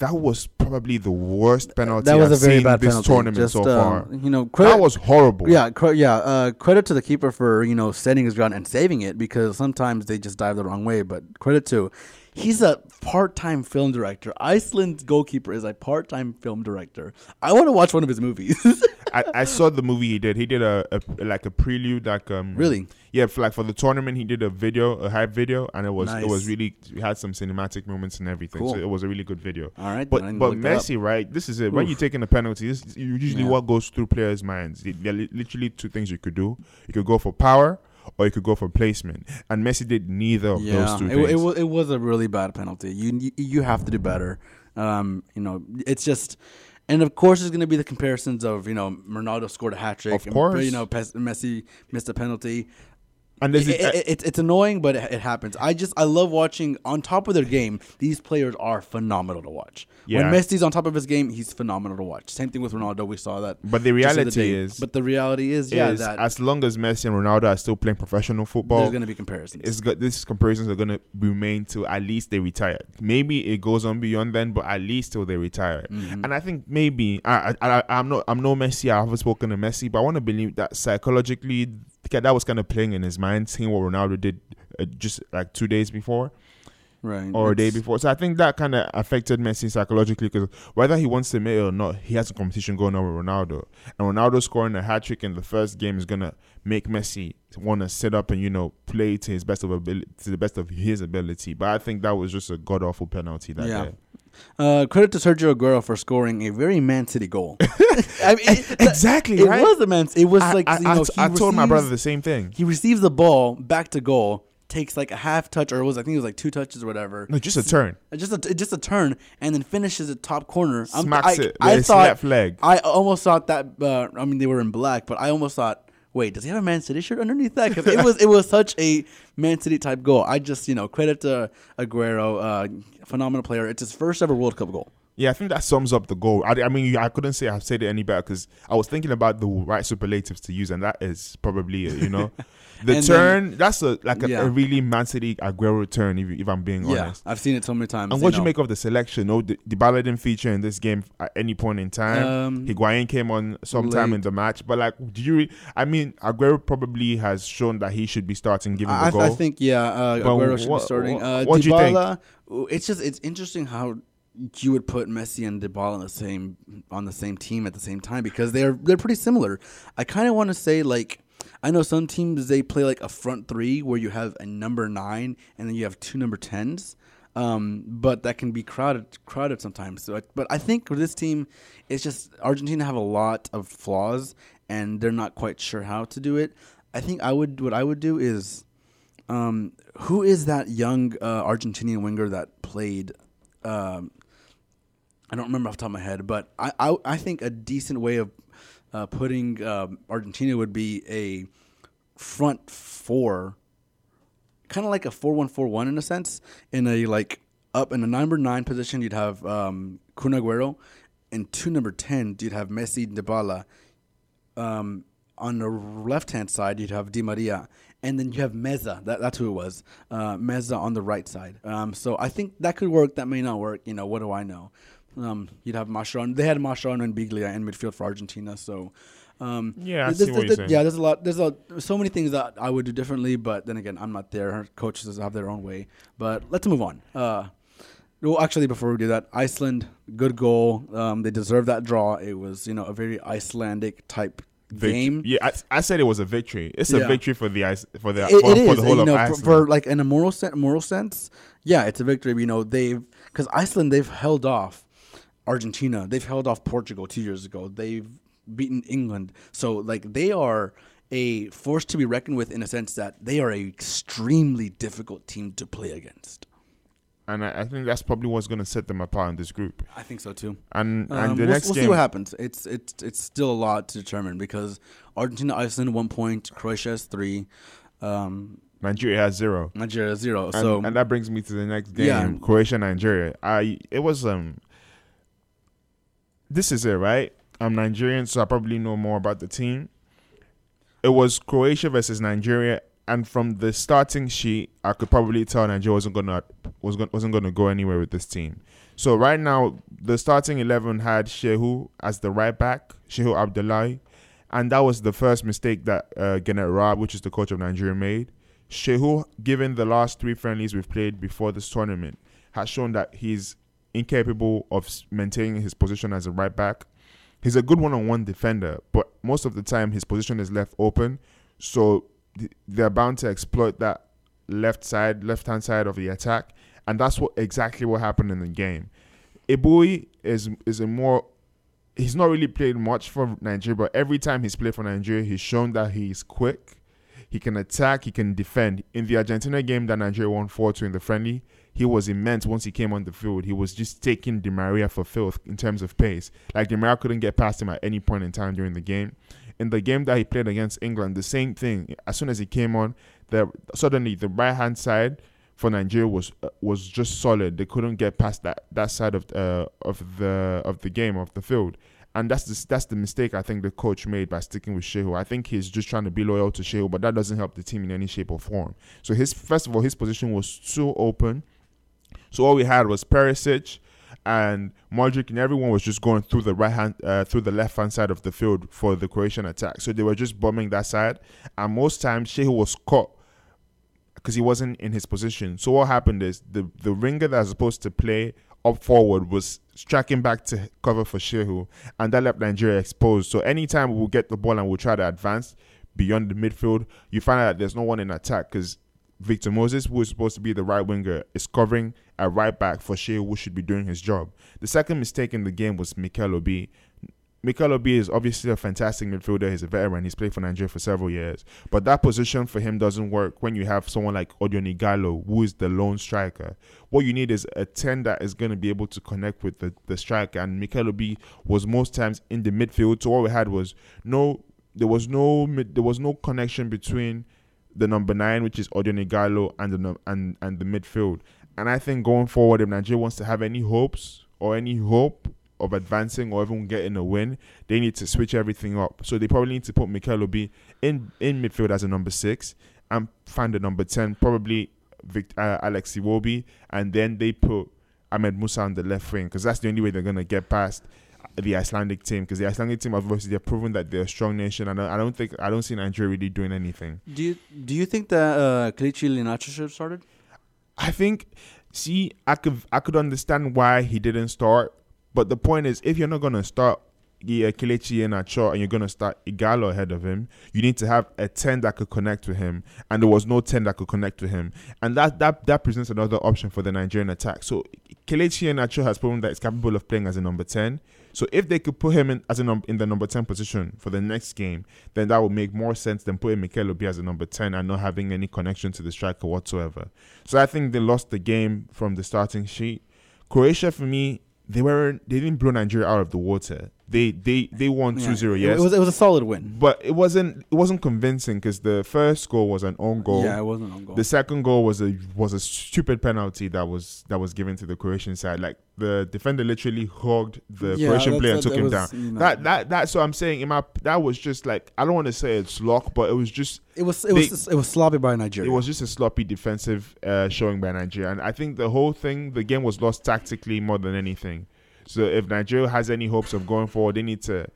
that was probably the worst penalty that was I've a very seen bad this penalty. tournament Just, so um, far. you know, credit, That was horrible. yeah, cre- yeah. Uh, credit to the keeper for you know standing his ground and saving it because sometimes they just dive the wrong way. But credit to, he's a part-time film director. Iceland's goalkeeper is a part-time film director. I want to watch one of his movies. I, I saw the movie he did. He did a, a like a prelude, like um Really? yeah, for like for the tournament. He did a video, a hype video, and it was it was really it had some cinematic moments and everything. Cool. So it was a really good video. All right, But then I need to but. Messi, right? This is it. When you're taking a penalty, this is usually Yeah. what goes through players' minds. There are literally two things you could do. You could go for power, or you could go for placement. And Messi did neither of Yeah, those two it, things. it, was, it was a really bad penalty. You you, have to do better. Um, you know, it's just, and of course, there's going to be the comparisons of you know Ronaldo scored a hat trick, Of course. and, you know Messi missed a penalty. And there's it, it, it's it's annoying, but it, it happens. I just I love watching on top of their game. These players are phenomenal to watch. Yeah. When Messi's on top of his game, he's phenomenal to watch. Same thing with Ronaldo. We saw that. But the reality day. is- but the reality is, yeah, is that as long as Messi and Ronaldo are still playing professional football, there's going to be comparisons. it's got these comparisons are gonna remain till at least they retire. Maybe it goes on beyond then, but at least till they retire. Mm-hmm. And I think maybe I, I, I I'm not I'm no Messi. I haven't spoken to Messi, but I want to believe that psychologically that that was kind of playing in his mind, seeing what Ronaldo did uh, just like two days before right. or a day before. So I think that kind of affected Messi psychologically because whether he wants to admit it or not, he has a competition going on with Ronaldo, and Ronaldo scoring a hat trick in the first game is gonna make Messi want to sit up and you know play to his best of ability, to the best of his ability. But I think that was just a god awful penalty that Yeah. day. Uh, credit to Sergio Aguero for scoring a very Man City goal. I mean, it, Exactly, It right? was a Man. It was I, like I, you I know, I told my brother the same thing. He receives the ball back to goal, takes like a half touch, or it was I think it was like two touches or whatever. No, just a turn. Just a just a turn, and then finishes at top corner. I'm- Smacks I, it I his thought leg. I almost thought that. Uh, I mean, they were in black, but I almost thought, wait, does he have a Man City shirt underneath that? 'Cause it was it was such a Man City type goal. I just you know credit to Aguero, uh, phenomenal player. It's his first ever World Cup goal. Yeah, I think that sums up the goal. I, I mean, I couldn't say I've said it any better because I was thinking about the right superlatives to use, and that is probably it. You know, the turn. that's a like a, Yeah. a really Man City Aguero turn. If, if I'm being Yeah, honest. I've seen it so many times. And what do you know. make of the selection? No, the Dybala didn't feature in this game at any point in time. Um, Higuain came on sometime late. in the match, but like, do you? Re- I mean, Aguero probably has shown that he should be starting, given the I, goal. I think yeah, uh, But Aguero should what- be starting. what- uh, what do you think? It's just it's interesting how you would put Messi and Dybala on the same on the same team at the same time because they're they're pretty similar. I kind of want to say like I know some teams they play like a front three where you have a number nine and then you have two number tens. Um, but that can be crowded crowded sometimes. So, I- but I think with this team, it's just Argentina have a lot of flaws and they're not quite sure how to do it. I think I would what I would do is um, who is that young uh, Argentinian winger that played? Um, I don't remember off the top of my head, but I I, I think a decent way of uh, putting um, Argentina would be a front four, kind of like a four one four one in a sense. In a like up in a number nine position, you'd have um, Kun Agüero, and two number ten, you'd have Messi, Dybala. Um, on the left hand side, you'd have Di Maria, and then you have Meza. That, that's who it was. Uh, Meza on the right side. Um, so I think that could work. That may not work. You know, what do I know? Um, you'd have Mascherano. They had Mascherano and Biglia in midfield for Argentina. So um, Yeah, I there's- see what there's- you're saying. Yeah, there's a lot. There's a so many things that I would do differently. But then again, I'm not there. Coaches have their own way. But let's move on. Uh, well, actually, before we do that, Iceland, good goal. Um, they deserve that draw. It was, you know, a very Icelandic type Vict- game. Yeah, I, I said it was a victory. It's a victory for the ice for the It- for, it for the whole you of know, for, Iceland. for like in a moral sense, moral sense, yeah, it's a victory. You know, they've because Iceland they've held off Argentina, they've held off Portugal two years ago, they've beaten England, so like they are a force to be reckoned with in a sense that they are an extremely difficult team to play against. and I, I think that's probably what's going to set them apart in this group. I think so too. And Um, and the we'll, next we'll game, see what happens. It's it's it's still a lot to determine because Argentina, Iceland one point, Croatia has three, um, Nigeria has zero. Nigeria zero. And, so and that brings me to the next game, Yeah. Croatia Nigeria. I it was um. This is it, right? I'm Nigerian, so I probably know more about the team. It was Croatia versus Nigeria, and from the starting sheet, I could probably tell Nigeria wasn't gonna was gonna, wasn't gonna go anywhere with this team. So right now, the starting eleven had Shehu as the right back, Shehu Abdullahi, and that was the first mistake that uh, Gernot Rohr, which is the coach of Nigeria, made. Shehu, given the last three friendlies we've played before this tournament, has shown that he's incapable of maintaining his position as a right back. He's a good one-on-one defender, but most of the time his position is left open, so they're bound to exploit that left side, left-hand side of the attack, and that's what exactly what happened in the game. Ebuehi is is a more he's not really played much for Nigeria, but every time he's played for Nigeria, he's shown that he's quick. He can attack, he can defend. In the Argentina game that Nigeria won 4 2 in the friendly, he was immense once he came on the field. He was just taking Di Maria for filth in terms of pace. Like Di Maria couldn't get past him at any point in time during the game. In the game that he played against England, the same thing. As soon as he came on, the suddenly the right hand side for Nigeria was uh, was just solid. They couldn't get past that that side of uh, of the of the game of the field. And that's the, that's the mistake I think the coach made by sticking with Shehu. I think he's just trying to be loyal to Shehu, but that doesn't help the team in any shape or form. So his first of all, his position was so open. So all we had was Perisic and Modric, and everyone was just going through the right hand, uh, through the left hand side of the field for the Croatian attack. So they were just bombing that side, and most times Shehu was caught because he wasn't in his position. So what happened is the the ringer that's supposed to play up forward was tracking back to cover for Shehu, and that left Nigeria exposed. So anytime we'll get the ball and we'll try to advance beyond the midfield, you find out there's no one in attack because Victor Moses, who is supposed to be the right winger, is covering at right back for Shehu, who should be doing his job. The second mistake in the game was Mikel Obi. Mikel Obi is obviously a fantastic midfielder. He's a veteran. He's played for Nigeria for several years. But that position for him doesn't work when you have someone like Odion Ighalo, who is the lone striker. What you need is a 10 that is going to be able to connect with the, the striker. And Mikel Obi was most times in the midfield. So what we had was no, there was no, there was no connection between the number nine, which is Odion Ighalo, and the and and the midfield. And I think going forward, if Nigeria wants to have any hopes or any hope of advancing or even getting a win, they need to switch everything up. So they probably need to put Mikel Obi in in midfield as a number six and find a number ten, probably Vic, uh, Alex Iwobi, and then they put Ahmed Musa on the left wing because that's the only way they're gonna get past the Icelandic team because the Icelandic team obviously they're proven that they're a strong nation and I don't think I don't see Nigeria really doing anything. Do you do you think that uh, Kelechi Iheanacho should have started? I think see I could I could understand why he didn't start but the point is, if you're not gonna start yeah, Kelechi Iheanacho and you're gonna start Ighalo ahead of him, you need to have a ten that could connect to him, and there was no ten that could connect to him, and that that that presents another option for the Nigerian attack. So Kelechi Iheanacho has proven that he's capable of playing as a number ten. So if they could put him in as a num- in the number ten position for the next game, then that would make more sense than putting Mikel Obi as a number ten and not having any connection to the striker whatsoever. So I think they lost the game from the starting sheet. Croatia for me they weren't they didn't blow Nigeria out of the water. They they they won 2-0, Yes, it was it was a solid win, but it wasn't it wasn't convincing because the first goal was an own goal. Yeah, it wasn't on goal. The second goal was a was a stupid penalty that was that was given to the Croatian side. Like the defender literally hugged the yeah, Croatian player and took him was, down. You know, that that that's what I'm saying. In my that was just like I don't want to say it's luck, but it was just it was it they, was it was sloppy by Nigeria. It was just a sloppy defensive uh, showing by Nigeria, and I think the whole thing, the game was lost tactically more than anything. So if Nigeria has any hopes of going forward, they need to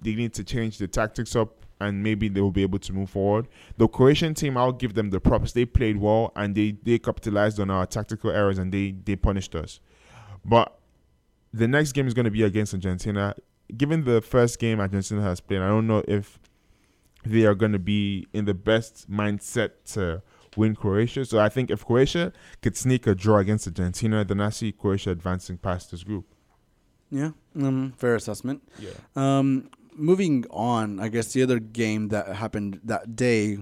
they need to change the tactics up and maybe they will be able to move forward. The Croatian team, I'll give them the props. They played well and they, they capitalized on our tactical errors and they, they punished us. But the next game is going to be against Argentina. Given the first game Argentina has played, I don't know if they are going to be in the best mindset to win Croatia. So I think if Croatia could sneak a draw against Argentina, then I see Croatia advancing past this group. Yeah, um, fair assessment. Yeah. Um, moving on, I guess the other game that happened that day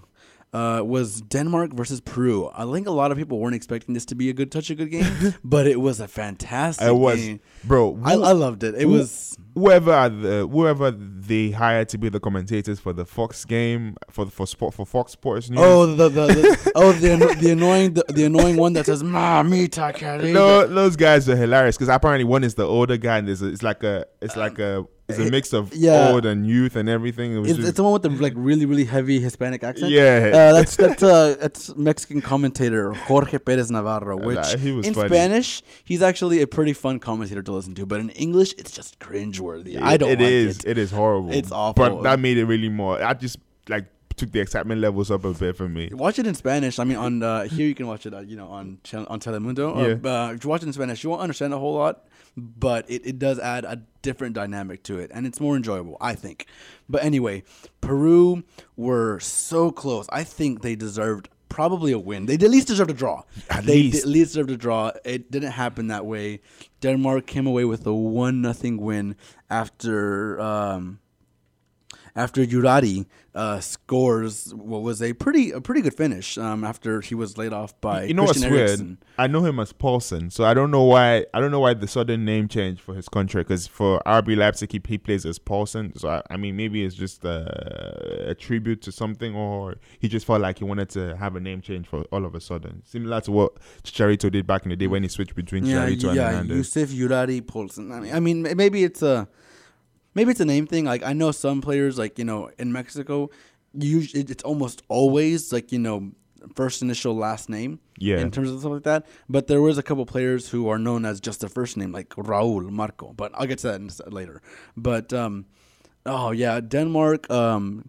uh, was Denmark versus Peru. I think a lot of people weren't expecting this to be a good touch a good game, but it was a fantastic. It was, game. bro. Who, I, I loved it. It who, was whoever the whoever they hired to be the commentators for the Fox game for for sport for Fox Sports News. Oh, the, the, the oh the the annoying the, the annoying one that says "Mamita querida." No, those guys are hilarious because apparently one is the older guy and there's a, it's like a it's like a it's a mix of yeah. old and youth and everything. It was it's, just, it's the one with the like really really heavy Hispanic accent. Yeah, uh, that's that's uh, that's Mexican commentator Jorge Perez Navarro. Which nah, in funny. Spanish he's actually a pretty fun commentator to listen to, but in English it's just cringeworthy. It, I don't. It like is. It. it is horrible. It's awful. But that made it really more. I just like took the excitement levels up a bit for me. Watch it in Spanish. I mean, on uh, here you can watch it, uh, you know, on on Telemundo. Yeah. Uh, watch it in Spanish. You won't understand a whole lot, but it, it does add a different dynamic to it, and it's more enjoyable, I think. But anyway, Peru were so close. I think they deserved probably a win. They at least deserved a draw. At they least. at least deserved a draw. It didn't happen that way. Denmark came away with a one nothing win after. Um, after Jurati uh, scores what was a pretty a pretty good finish um, after he was laid off by You know Christian what's Eriksen. weird? I know him as Poulsen, so I don't know why. I don't know why the sudden name change for his contract. Because for RB Leipzig, he, he plays as Poulsen. So I, I mean, maybe it's just a, a tribute to something, or he just felt like he wanted to have a name change for all of a sudden, similar to what Chicharito did back in the day when he switched between Yeah, Chicharito and yeah, Hernandez. Yusuf Jurati Poulsen. I mean, I mean, maybe it's a maybe it's a name thing. Like I know some players, like you know, in Mexico, usually it's almost always like you know first initial last name. Yeah. In terms of stuff like that, but there was a couple players who are known as just their first name, like Raul Marco. But I'll get to that in later. But um, oh yeah, Denmark um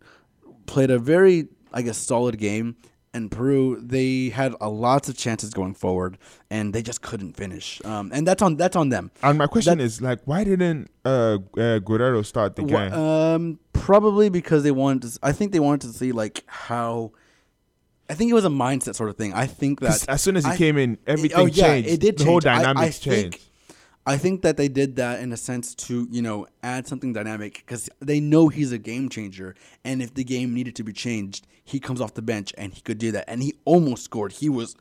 played a very I guess solid game. And Peru, they had a lots of chances going forward, and they just couldn't finish. Um, and that's on that's on them. and my question that- is like, why didn't uh, uh Guerrero start the game? Um, probably because they wanted. To, I think they wanted to see like how. I think it was a mindset sort of thing. I think that as soon as he I- came in, everything oh, yeah, changed. It did the whole change. I- I dynamics changed. I think that they did that in a sense to you know add something dynamic because they know he's a game changer, and if the game needed to be changed, he comes off the bench and he could do that, and he almost scored. He was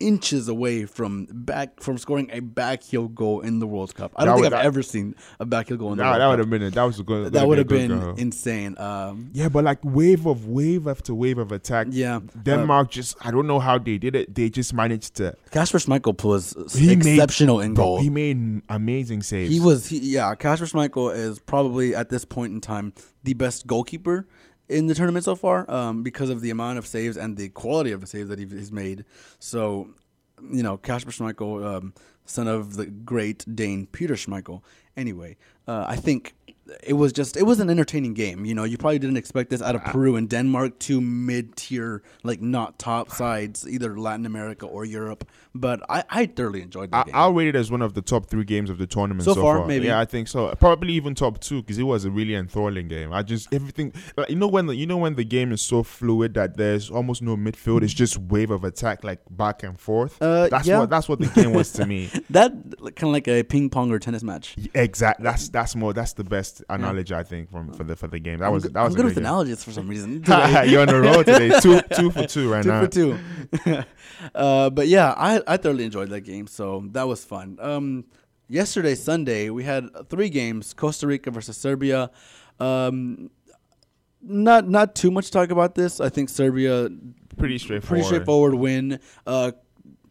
inches away from back from scoring a back heel goal in the World Cup. I don't That think would- I've that- ever seen a back heel goal in the That, World that would have been it. That was a good. that would have been insane. Um, Yeah, but like wave of wave after wave of attack. Yeah, Denmark just I don't know how they did it. They just managed to. Kasper Schmeichel was He made- exceptional in goal. he made amazing saves. He was, he, yeah. Kasper Schmeichel is probably at this point in time the best goalkeeper in the tournament so far, um, because of the amount of saves and the quality of the saves that he's made. So, you know, Kasper Schmeichel, um, son of the great Dane Peter Schmeichel. Anyway, uh, I think it was just it was an entertaining game. You know, you probably didn't expect this out of Peru and Denmark, two mid-tier, like not top sides, either Latin America or Europe. But I, I thoroughly enjoyed the I, game. I'll rate it as one of the top three games of the tournament So so, far, maybe. Yeah, I think so. Probably even top two because it was a really enthralling game. I just everything. Like, you know when the, you know when the game is so fluid that there's almost no midfield. It's just wave of attack like back and forth. Uh, that's yeah. what that's what the game was to me. that kind of like a ping pong or tennis match. Exactly. That's that's more. That's the best analogy I think from for the for the game. That was I'm, that was I'm good a with game. analogies for some reason. You're on the road today. Two two for two right two now. for two. uh, but yeah, I, I thoroughly enjoyed that game, so that was fun. Um, yesterday, Sunday, we had three games: Costa Rica versus Serbia. Um, not not too much to talk about this. I think Serbia Pretty straightforward. pretty straightforward win. Uh,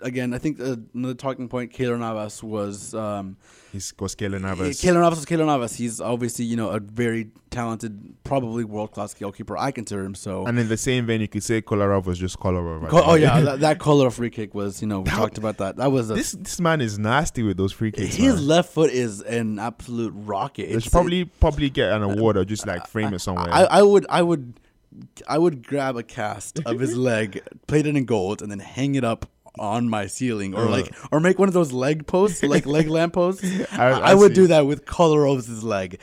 again, I think the, another talking point, Keylor Navas was. Um, He's was Keylor Navas. Keylor Navas is Keylor Navas. He's obviously you know a very talented, probably world class goalkeeper. I consider him so. And in the same vein, you could say Kolarov was just Kolarov. I Co- oh yeah, that, that color free kick was you know we That- talked about that. That was a, this this man is nasty with those free kicks. his man. left foot is an absolute rocket. It's should probably probably get an award or just like frame it somewhere. I, I would I would I would grab a cast of his leg, plate it in gold, and then hang it up on my ceiling, or Uh. like or make one of those leg posts, like leg lamp posts. I, I- I would do that with color Kolarov's leg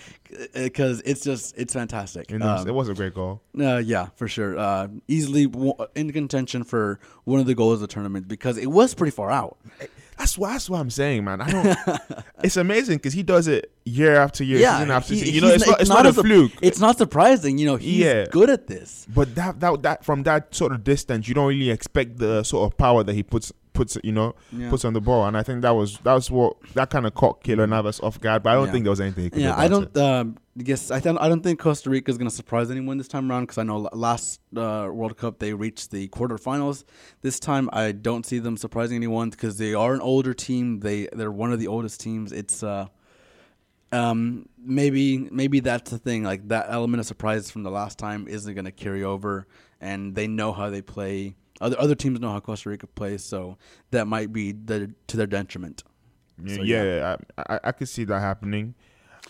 because it's just it's fantastic. You know, Um, it was a great goal. Uh, yeah, for sure. Uh, easily w- in contention for one of the goals of the tournament because it was pretty far out. That's why that's what I'm saying, man. I don't. it's amazing because he does it year after year, season after he- season. You know, it's not, it's not, a su- fluke. It's not surprising. You know, he's Yeah. good at this. But that that that from that sort of distance, you don't really expect the sort of power that he puts puts you know Yeah. puts on the ball, and I think that was that was what that kind of caught Keylor Navas off guard. But I don't Yeah. think there was anything. He could do Yeah, I don't. Um, guess I don't. I don't think Costa Rica is going to surprise anyone this time around because I know last uh, World Cup they reached the quarterfinals. This time I don't see them surprising anyone because they are an older team. They they're one of the oldest teams. It's uh, um, maybe maybe that's the thing. Like that element of surprise from the last time isn't going to carry over, and they know how they play. Other other teams know how Costa Rica plays, so that might be the, to their detriment. Yeah, So, yeah, I, I I could see that happening.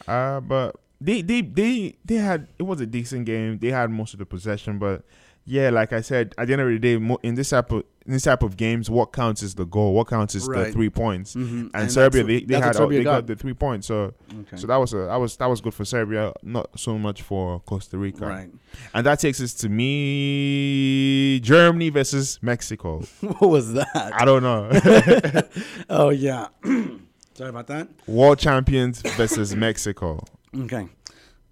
Uh, but they they they they had it was a decent game. They had most of the possession, but yeah, like I said, at the end of the day, in this type of in this type of games, what counts is the goal. What counts is the three points. Mhm. And, And Serbia, they, they had Serbia they got. got. the three points. So Okay. so that was a that was that was good for Serbia, not so much for Costa Rica. right. And that takes us to me, Germany versus Mexico. what was that? I don't know. Oh yeah. Sorry about that. World champions versus Mexico. Okay.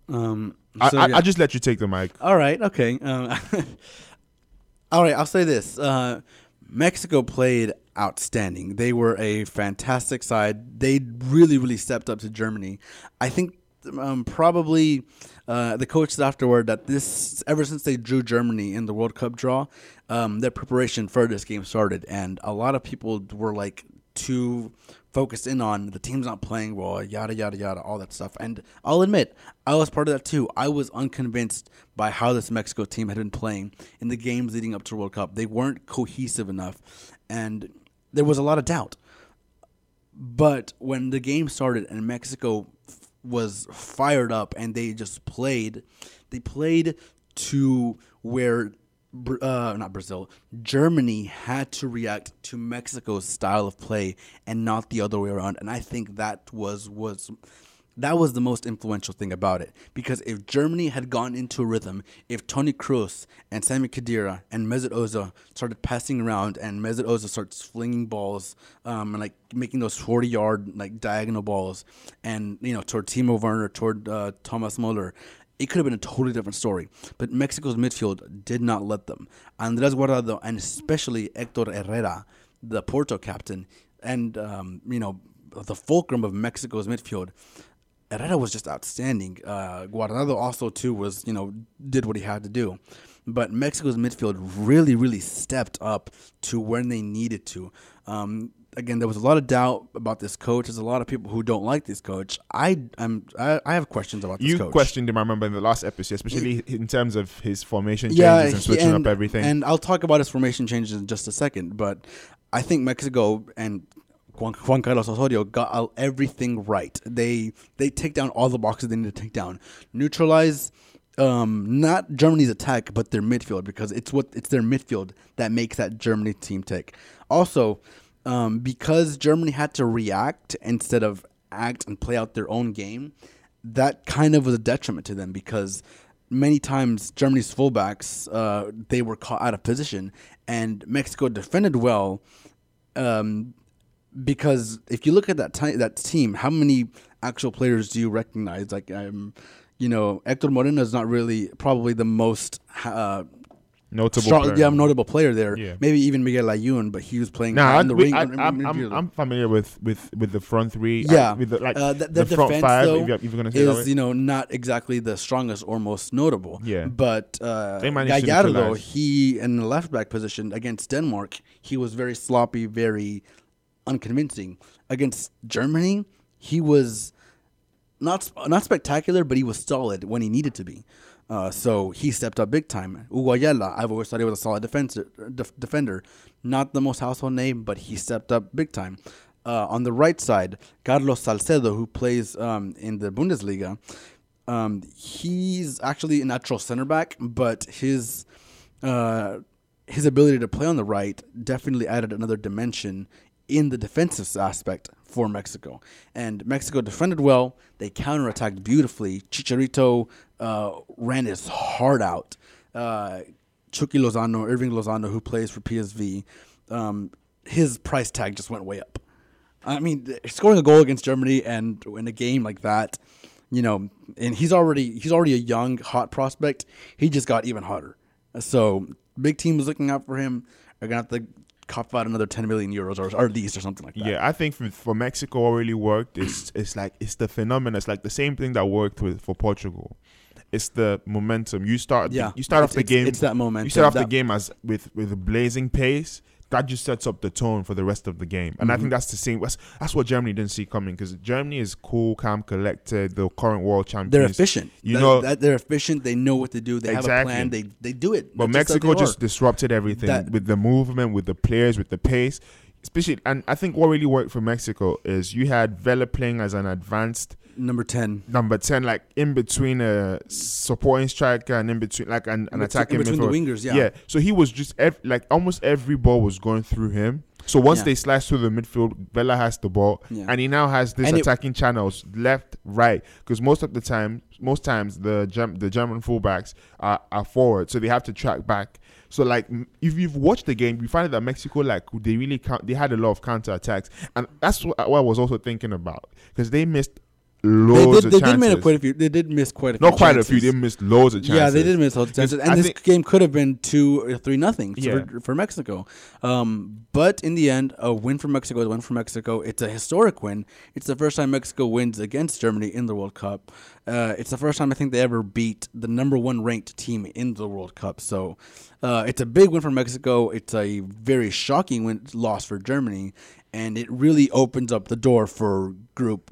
Um, So, I, yeah. I just let you take the mic. All right. Okay. Um, all right. I'll say this: uh, Mexico played outstanding. They were a fantastic side. They really, really stepped up to Germany. I think um, probably uh, the coach said afterward that this, ever since they drew Germany in the World Cup draw, um, their preparation for this game started, and a lot of people were like too focused in on the team's not playing well, yada yada yada, all that stuff. And I'll admit, I was part of that too. I was unconvinced by how this Mexico team had been playing in the games leading up to World Cup. They weren't cohesive enough, and there was a lot of doubt. But when the game started and Mexico f- was fired up and they just played, they played to where uh, not Brazil, Germany had to react to Mexico's style of play and not the other way around. And I think that was was that was the most influential thing about it because if Germany had gone into a rhythm, if Toni Kroos and Sami Khedira and Mesut Ozil started passing around and Mesut Ozil starts flinging balls um, and like making those forty yard like diagonal balls and you know toward Timo Werner, toward uh, Thomas Muller, it could have been a totally different story. But Mexico's midfield did not let them. Andres Guardado and especially Hector Herrera, the Porto captain, and um, you know the fulcrum of Mexico's midfield. Herrera was just outstanding. Uh, Guardado also too was you know did what he had to do, but Mexico's midfield really really stepped up to when they needed to. Um, again, there was a lot of doubt about this coach. There's a lot of people who don't like this coach. I I'm I, I have questions about this You coach. questioned him, I remember, in the last episode, especially in terms of his formation changes yeah, and switching and, up everything. And I'll talk about his formation changes in just a second. But I think Mexico and Juan, Juan Carlos Osorio got everything right. They they take down all the boxes they need to take down, neutralize. Um, not Germany's attack, but their midfield because it's what it's their midfield that makes that Germany team tick. Also, um, because Germany had to react instead of act and play out their own game, that kind of was a detriment to them because many times Germany's fullbacks uh, they were caught out of position, and Mexico defended well. Um, because if you look at that that team, how many actual players do you recognize? Like, um, you know, Hector Moreno is not really probably the most uh, Notable strong, player. yeah, notable player there. Yeah. Maybe even Miguel Layún, but he was playing Nah, in the I, ring. I, I'm. I'm, I'm familiar with, with, with the front three. Yeah, I, with the, like uh, the, the, the front defense, five. though, if, you're, if you're gonna say it that way. is you know not exactly the strongest or most notable. Yeah. but uh, They managed to Gallardo, he in the left back position against Denmark, he was very sloppy, very unconvincing. Against Germany, he was not not spectacular, but he was solid when he needed to be. Uh, so he stepped up big time. Hugo Ayala, I've always thought he was a solid defender, def- defender. Not the most household name, but he stepped up big time. Uh, on the right side, Carlos Salcedo, who plays um, in the Bundesliga, um, he's actually a natural center back, but his uh, his ability to play on the right definitely added another dimension in the defensive aspect for Mexico. And Mexico defended well. They counterattacked beautifully. Chicharito uh, ran his heart out. Uh, Chucky Lozano, Hirving Lozano, who plays for PSV, um, his price tag just went way up. I mean, scoring a goal against Germany and in a game like that, you know, and he's already he's already a young hot prospect. He just got even hotter. So big team teams looking out for him are gonna have to cop out another ten million euros or, or at least or something like that. Yeah, I think for, for Mexico, what really worked is it's like it's the phenomenon. It's like the same thing that worked with for Portugal. It's the momentum. You start. Yeah, You start off the game. It's that momentum. you start off the game as with with a blazing pace. That just sets up the tone for the rest of the game, and I Mm-hmm. think that's the same. That's, that's what Germany didn't see coming because Germany is cool, calm, collected. The current world champions. They're efficient. You That- know- that they're efficient. They know what to do. They have a plan. They they do it. But That's just Mexico they just disrupted everything That- with the movement, with the players, with the pace. Especially, and I think what really worked for Mexico is you had Vela playing as an advanced number ten. number 10 like in between a supporting striker and in between like an, an attacking in between the wingers, yeah. yeah so he was just ev- like almost every ball was going through him so once Yeah. they slice through the midfield Vela has the ball Yeah. and he now has this And it- attacking channels left right because most of the time most times the Gem- the German fullbacks are, are forward so they have to track back so like m- if you've watched the game you find that Mexico like they really count they had a lot of counter attacks and that's what, what I was also thinking about because they missed They loads did, they of did miss quite a few. They did miss quite a few. Not quite a few. They missed loads of chances. Yeah, they did miss loads of chances, and I this think- game could have been two or three nothing Yeah. for, for Mexico. Um, but in the end, a win for Mexico is a win for Mexico. It's a historic win. It's the first time Mexico wins against Germany in the World Cup. Uh, it's the first time I think they ever beat the number one ranked team in the World Cup. So uh, it's a big win for Mexico. It's a very shocking win loss for Germany. And it really opens up the door for group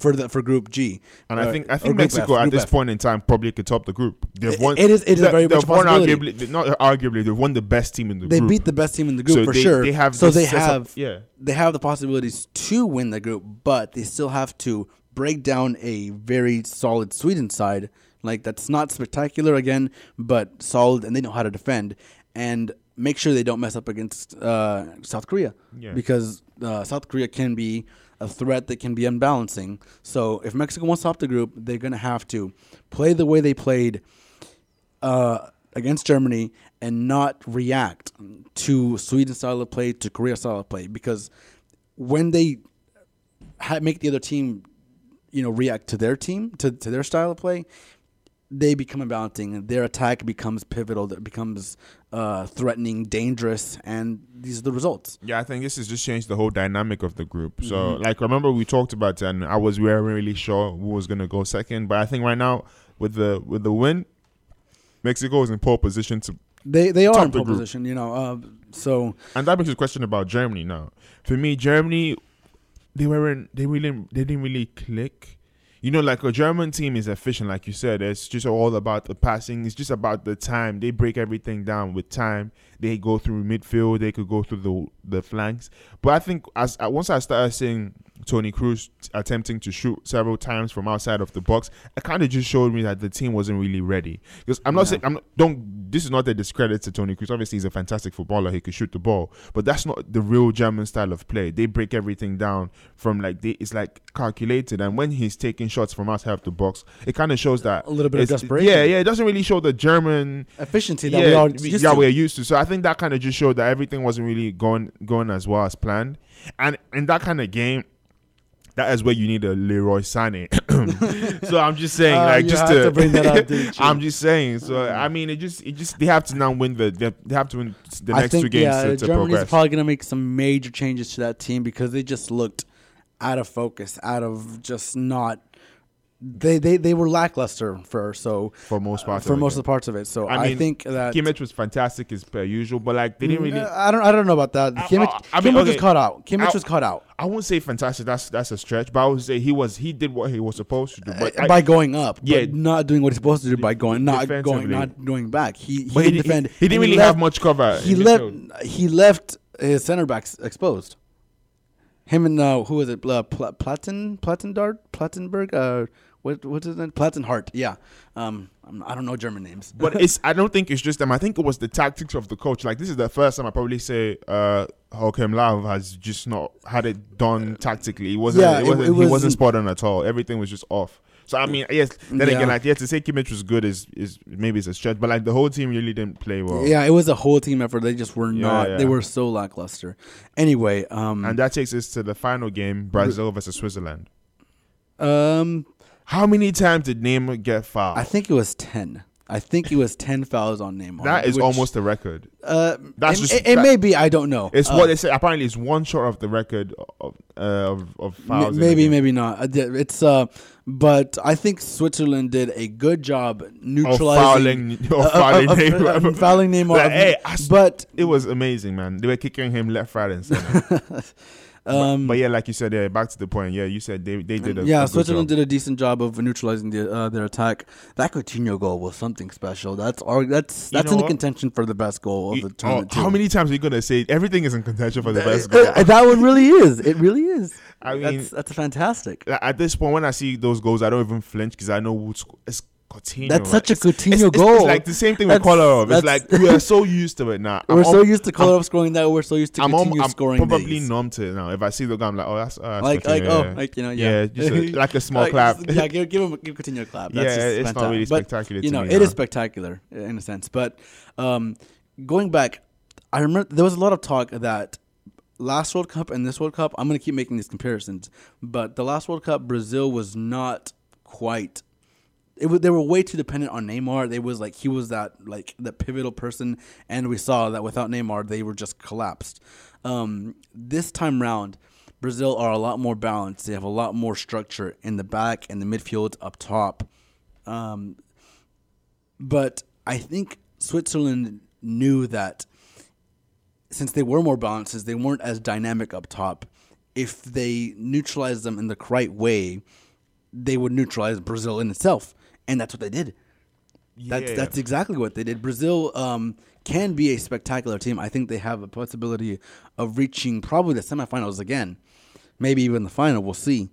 for the for Group G. And Uh, I think I think Group F, Mexico at this F. point in time probably could top the group. They've It- won. it is- it is they- very they've won arguably not arguably they've won the best team in the They group. They beat the best team in the group So for they- sure. they have so they up- have yeah. they have the possibilities to win the group, but they still have to break down a very solid Sweden side. Like that's not spectacular again, but solid, and they know how to defend and make sure they don't mess up against uh, South Korea Yeah. because uh, South Korea can be a threat that can be unbalancing. So if Mexico wants to top the group, they're gonna have to play the way they played uh, against Germany and not react to Sweden style of play, to Korea style of play, because when they ha- make the other team, you know, react to their team, to, to their style of play, they become unbalancing. and Their attack becomes pivotal. That becomes uh, threatening, dangerous, and these are the results. Yeah, I think this has just changed the whole dynamic of the group. So, Mm-hmm. like, remember we talked about it, and I was we weren't really sure who was gonna go second, but I think right now with the with the win, Mexico is in pole position to, They they are in pole group. position, you know. Uh, so and that makes a question about Germany now. For me, Germany, they weren't they really they didn't really click. You know, like a German team is efficient, like you said. It's just all about the passing. It's just about the time. They break everything down with time. They go through midfield. They could go through the the flanks. But I think as uh, once I started seeing Toni Kroos attempting to shoot several times from outside of the box, it kind of just showed me that the team wasn't really ready. Because I'm not Yeah. saying I'm not, don't. This is not a discredit to Toni Kroos. Obviously, he's a fantastic footballer. He could shoot the ball, but that's not the real German style of play. They break everything down from like they, it's like calculated. And when he's taking shots from outside of the box, it kind of shows that A little bit of desperation. Yeah, yeah. It doesn't really show the German efficiency that yeah, we are used yeah, to. we're used to. So I think that kind of just showed that everything wasn't really going going as well as planned. And in that kind of game, that is where you need a Leroy Sané. so I'm just saying, Ah, like, just to, to bring that up, didn't you? I'm just saying. So I mean, it just, it just, they have to now win the, they have, they have to win the I next think two games yeah, to, to Germany's progress. probably gonna make some major changes to that team because they just looked out of focus, out of just not. They they, they were lackluster for so for most parts. for of most of the parts of it. So I I, mean, think that Kimmich was fantastic as per usual, but like they didn't really. Uh, I don't I don't know about that. Kimmich, I- I mean, Kimmich okay. was caught out. Kimmich I- was caught out I wouldn't say fantastic. That's that's a stretch, but I would say he was he did what he was supposed to do. But Uh, I- by going up, Yeah. but not doing what he's supposed to do by going not going not going back. He he, he, didn't he, defend. he didn't really left- have much cover. He left. He left his center backs exposed. Him and uh, who was it? Uh, Pla- Platten, Plattendart, Plattenberg. Uh, what what's his name? Plattenhardt. Yeah. Um, I'm, I don't know German names. But it's I don't think it's just them. I think it was the tactics of the coach. Like this is the first time I probably say uh Löw has just not had it done tactically. He wasn't Yeah, it it- wasn't it he wasn't wasn't- spot on at all. Everything was just off. So I mean, yes. Then Yeah. again, like yeah, to say Kimmich was good is is maybe it's a stretch, but like the whole team really didn't play well. yeah, it was a whole team effort. They just were not. yeah. They were so lackluster. Anyway, um, And that takes us to the final game, Brazil versus Switzerland. um, How many times did Neymar get fouled? I think it was ten. I think it was ten fouls on Neymar. that is which, almost a record. Uh, That's it, just- it, it that- may be. I don't know. It's Uh, what they say. Apparently, it's one short of the record of uh, of, of fouls. the maybe, maybe not. Uh, It's uh, but I think Switzerland did a good job neutralizing of fouling, uh, of fouling of- Neymar. of- of fouling Neymar. Like, hey, but it was amazing, man. They were kicking him left, right, and center. um, but, but yeah, like you said, yeah. Back to the point. Yeah, you said they they did a yeah, a Switzerland did a decent job of neutralizing the, uh, their attack. That Coutinho goal was something special. That's our, that's that's in the contention for the best goal of You- the oh, tournament. how many times are you gonna say everything is in contention for the best Uh, goal? that one really is. It really is. I mean, that's that's fantastic. at this point, when I see those goals, I don't even flinch because I know who's it's Coutinho. That's such a Coutinho it's, goal. It's like the same thing with Kolarov. It's like we are so used to it now. I'm we're so used to Kolarov scoring that. We're so used to I'm, Coutinho al- I'm scoring probably these. numb to it now. If I see the guy, I'm like, oh, that's, uh, that's like like Coutinho, oh like you know yeah, yeah, just a, like a small Like, clap. yeah, give, give him give Coutinho a clap. That's yeah, just it's not really But, spectacular. you know, it now. is spectacular in a sense. But um, going back, I remember there was a lot of talk that last World Cup and this World Cup, I'm going to keep making these comparisons. But the last World Cup, Brazil was not quite. It was, they were way too dependent on Neymar. They was like he was that like the pivotal person, and we saw that without Neymar, they were just collapsed. Um, this time round, Brazil are a lot more balanced. They have a lot more structure in the back and the midfield up top. Um, but I think Switzerland knew that since they were more balanced, they weren't as dynamic up top. If they neutralized them in the right way, they would neutralize Brazil in itself, and that's what they did. That's that's exactly what they did. Brazil um, can be a spectacular team. I think they have a possibility of reaching probably the semifinals again, maybe even the final. We'll see.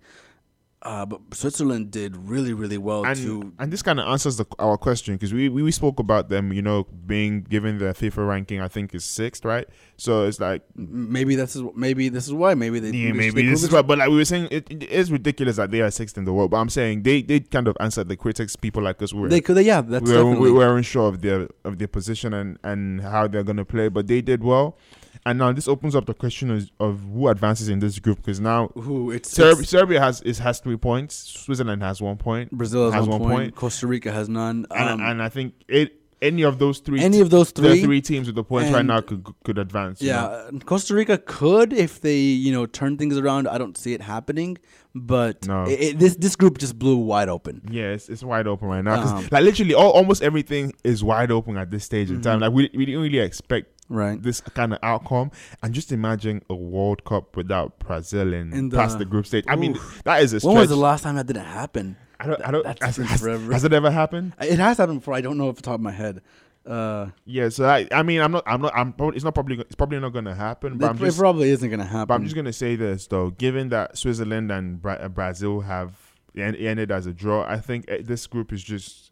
Uh, but Switzerland did really, really well and to and this kind of answers the, our question because we, we we spoke about them, you know, being given the FIFA ranking. I think is sixth, right? So it's like maybe this is maybe this is why maybe they yeah, maybe this is what. But like we were saying, it, it is ridiculous that they are sixth in the world. But I'm saying they they kind of answered the critics. People like us were they could yeah that's we were, we were unsure of their of their position and and how they're gonna play, but they did well. And now this opens up the question of, of who advances in this group because now who it's, Serbia, it's- Serbia has is has three points, Switzerland has one point, Brazil has, one, one point, point. Costa Rica has none. and, Um, and I think it any of those three any of those three, three teams with the points right now could could advance. you know? yeah, Costa Rica could if they you know turn things around. I don't see it happening, but No. it, it- this this group just blew wide open. Yeah, it's, it's wide open right now. Um, like literally, all, almost everything is wide open at this stage in time. Like we we didn't really expect Right. this kind of outcome, and just imagine a World Cup without Brazil in, In the- past the group stage. I mean, that is a When was the last time that didn't happen? I don't. I don't. That's Has, has, forever. has it ever happened? It has happened before. I don't know off the top of my head. Uh, Yeah. So I. I mean, I'm not. I'm not. I'm. Probably, it's not probably. It's probably not going to happen. But it, I'm it probably isn't going to happen. But I'm just gonna say this though, given that Switzerland and Bra- uh, Brazil have ended as a draw, I think uh, this group is just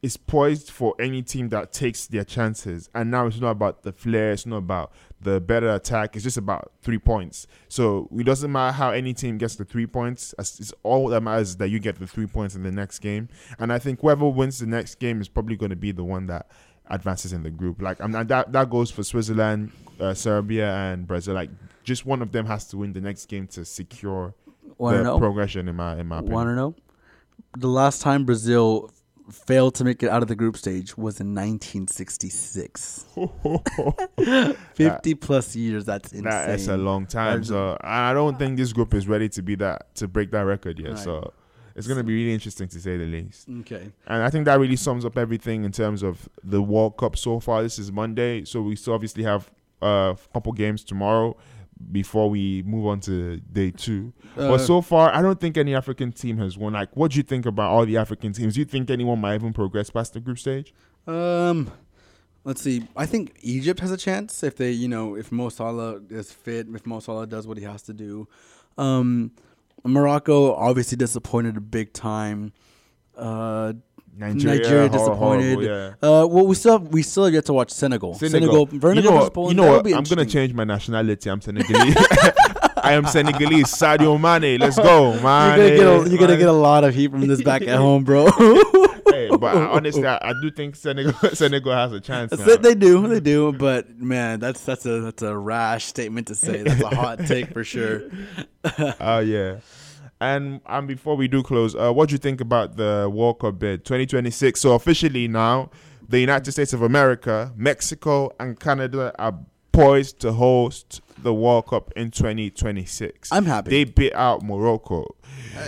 is poised for any team that takes their chances. And now it's not about the flair, it's not about the better attack. It's just about three points. So it doesn't matter how any team gets the three points. It's all that matters is that you get the three points in the next game. And I think whoever wins the next game is probably going to be the one that advances in the group. Like I'm not, that that goes for Switzerland, uh, Serbia, and Brazil. Like just one of them has to win the next game to secure Want to the know? progression. In my in my opinion. Want to know? The last time Brazil failed to make it out of the group stage was in 1966. 50 plus years. That's insane. That is a long time. So I don't think this group is ready to be that to break that record yet. Right. So it's gonna be really interesting to say the least. Okay. And I think that really sums up everything in terms of the World Cup so far. This is Monday, so we still obviously have uh, a couple games tomorrow before we move on to day two. Uh, but so far, I don't think any African team has won. Like, what do you think about all the African teams? Do you think anyone might even progress past the group stage? Um, let's see. I think Egypt has a chance if they, you know, if Mo Salah is fit, if Mo Salah does what he has to do. Um, Morocco obviously disappointed a big time. Uh, Nigeria, Nigeria disappointed. horrible, yeah. uh, well, we still have, we still have yet to watch Senegal. Senegal. Senegal. you know what? You know what? I'm gonna change my nationality. I'm Senegalese. I am Senegalese. Sadio Mane. Let's go, You're man. gonna get a, you're gonna get a lot of heat from this back at home, bro. Hey, but honestly, I, I do think Senegal Senegal has a chance. They do, they do. But man, that's that's a that's a rash statement to say. That's a hot take for sure. Oh yeah. And and before we do close, uh, what do you think about the World Cup bid 2026? So officially now, the United States of America, Mexico, and Canada are poised to host the World Cup in 2026. I'm happy. They beat out Morocco.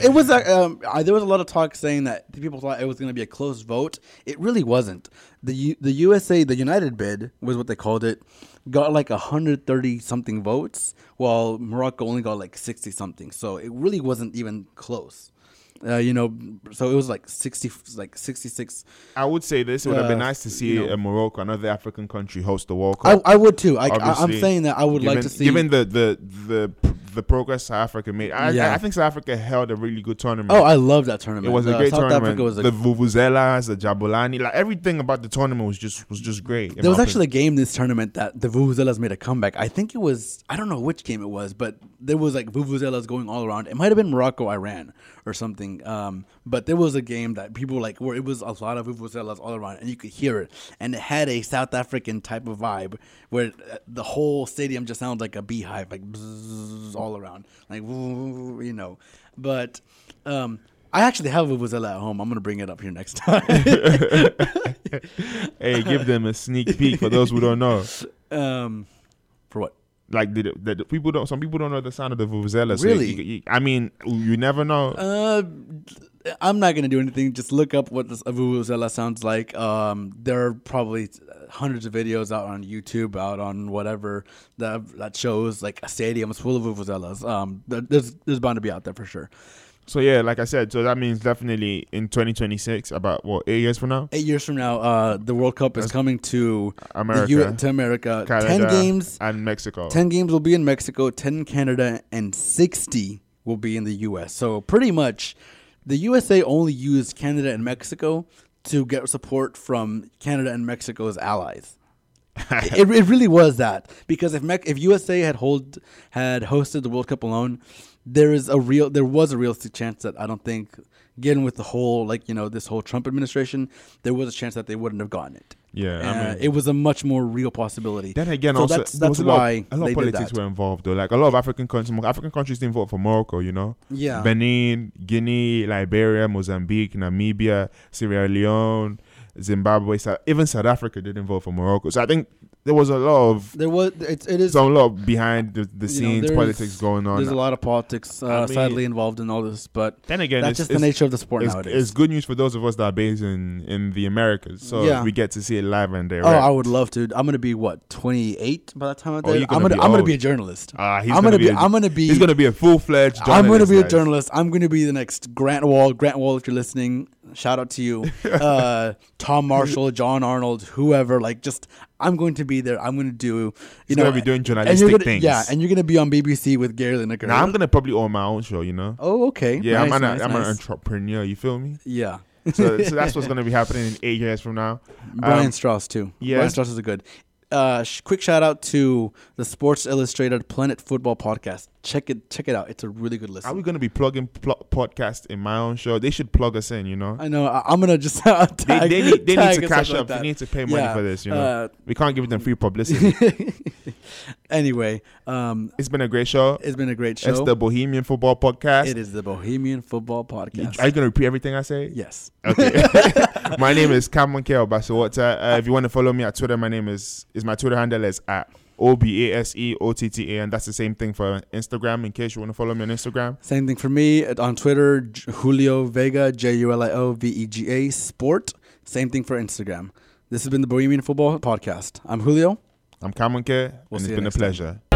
It was uh, um, I, there was a lot of talk saying that people thought it was going to be a close vote. It really wasn't. The U, the USA the United bid was what they called it. Got like 130 something votes, while Morocco only got like 60 something. So it really wasn't even close. Uh, you know, so it was like 60 like 66. I would say this: it would have been Uh, nice to see you know. a Morocco, another African country, host the World I, Cup. I would too. I, I, I'm saying that I would given, like to see. given the the the the progress South Africa made. I, Yeah. I, I think South Africa held a really good tournament. Oh, I love that tournament. it was a Uh, great South tournament. Africa was a the vuvuzelas, the jabulani, like everything about the tournament was just was just great. There was actually a game this tournament that the Vuvuzelas made a comeback. I think it was I don't know which game it was, but there was like Vuvuzelas going all around. It might have been Morocco, Iran, or something. Um, but there was a game that people like where it was a lot of Vuvuzelas all around, and you could hear it, and it had a South African type of vibe where uh, the whole stadium just sounds like a beehive, like bzzz, all around, like you know. But um, I actually have a Vuvuzela at home. I'm gonna bring it up here next time. hey, give them a sneak peek for those who don't know. um, for what? Like the, the, the people don't. Some people don't know the sound of the vuvuzela. So Really? you- you- I mean, you never know. Uh, I'm not gonna do anything. Just look up what this a vuvuzela sounds like. Um, there are probably hundreds of videos out on YouTube, out on whatever that that shows like a stadium is full of vuvuzelas. Um, there's there's bound to be out there for sure. So yeah, like I said, so that means definitely in 2026, about what eight years from now, Eight years from now, uh, the World Cup is That's coming to America, U- to America. Canada, Ten games. and Mexico. Ten games will be in Mexico. Ten in Canada, and sixty will be in the U.S. So pretty much, the USA only used Canada and Mexico to get support from Canada and Mexico's allies. it, it really was that because if Mex- if USA had hold had hosted the World Cup alone, there is a real there was a realistic chance that I don't think getting with the whole like you know this whole Trump administration, there was a chance that they wouldn't have gotten it. Yeah, I Uh, mean- it was a much more real possibility. Then again, So also that's- that's a lot, why a lot of politics were involved though. Like a lot of African countries, African countries didn't vote for Morocco. You know, Yeah. Benin, Guinea, Liberia, Mozambique, Namibia, Sierra Leone, Zimbabwe, even South Africa didn't vote for Morocco. So I think there was a lot of There was it, it is some lot of behind the, the you know, scenes politics going on. There's a lot of politics, uh, I mean- sadly involved in all this, but then again, that's it's, just the nature of the sport it's, nowadays. it's good news for those of us that are based in, in the Americas. So Yeah. we get to see it live and direct. oh, I would love to. I'm gonna be what 28 by the time I'm Oh, there. you're I'm gonna gonna be I'm gonna be a journalist. Ah, he's I'm gonna be, a- I'm gonna be He's gonna be a full fledged. I'm going to be a journalist. I'm going to be the next Grant Wahl. Grant Wahl, if you're listening, shout out to you. Uh, Tom Marshall, Jon Arnold, whoever. Like, just I'm going to be there. I'm going to do. You He's know, gonna be doing journalistic gonna, things. Yeah, and you're going to be on BBC with Gary Lineker. Now I'm gonna probably own my own show. You know. Oh, okay. Yeah, Nice, I'm, an, nice, I'm an entrepreneur. You feel me? Yeah. So, so that's what's gonna be happening in eight years from now. Brian Um, Strauss too. yeah. Brian Strauss is a good. Uh, sh- quick shout out to the Sports Illustrated Planet Football podcast. Check it, check it out. It's a really good listen. Are we gonna be plugging pl- podcast in my own show? They should plug us in. You know. I know. I, I'm gonna just uh, They, they need, they tag need to cash stuff like up. they need to pay money Yeah, for this. You know. uh, we can't give them free publicity. anyway, um, it's been a great show. it's been a great show. It's the Bohemian Football Podcast. It is the Bohemian Football Podcast. Are you gonna repeat everything I say? yes. Okay. my name is Cameron K. Obasawata. Uh, if you want to follow me at Twitter, my name is is my Twitter handle is at O B A S E O T T A, and that's the same thing for Instagram. In case you want to follow me on Instagram. Same thing for me on Twitter. Julio Vega, J U L I O V E G A Sport. Same thing for Instagram. This has been the Bohemian Football Podcast. I'm Julio. I'm Cameron K. We'll and it's been a next time. pleasure.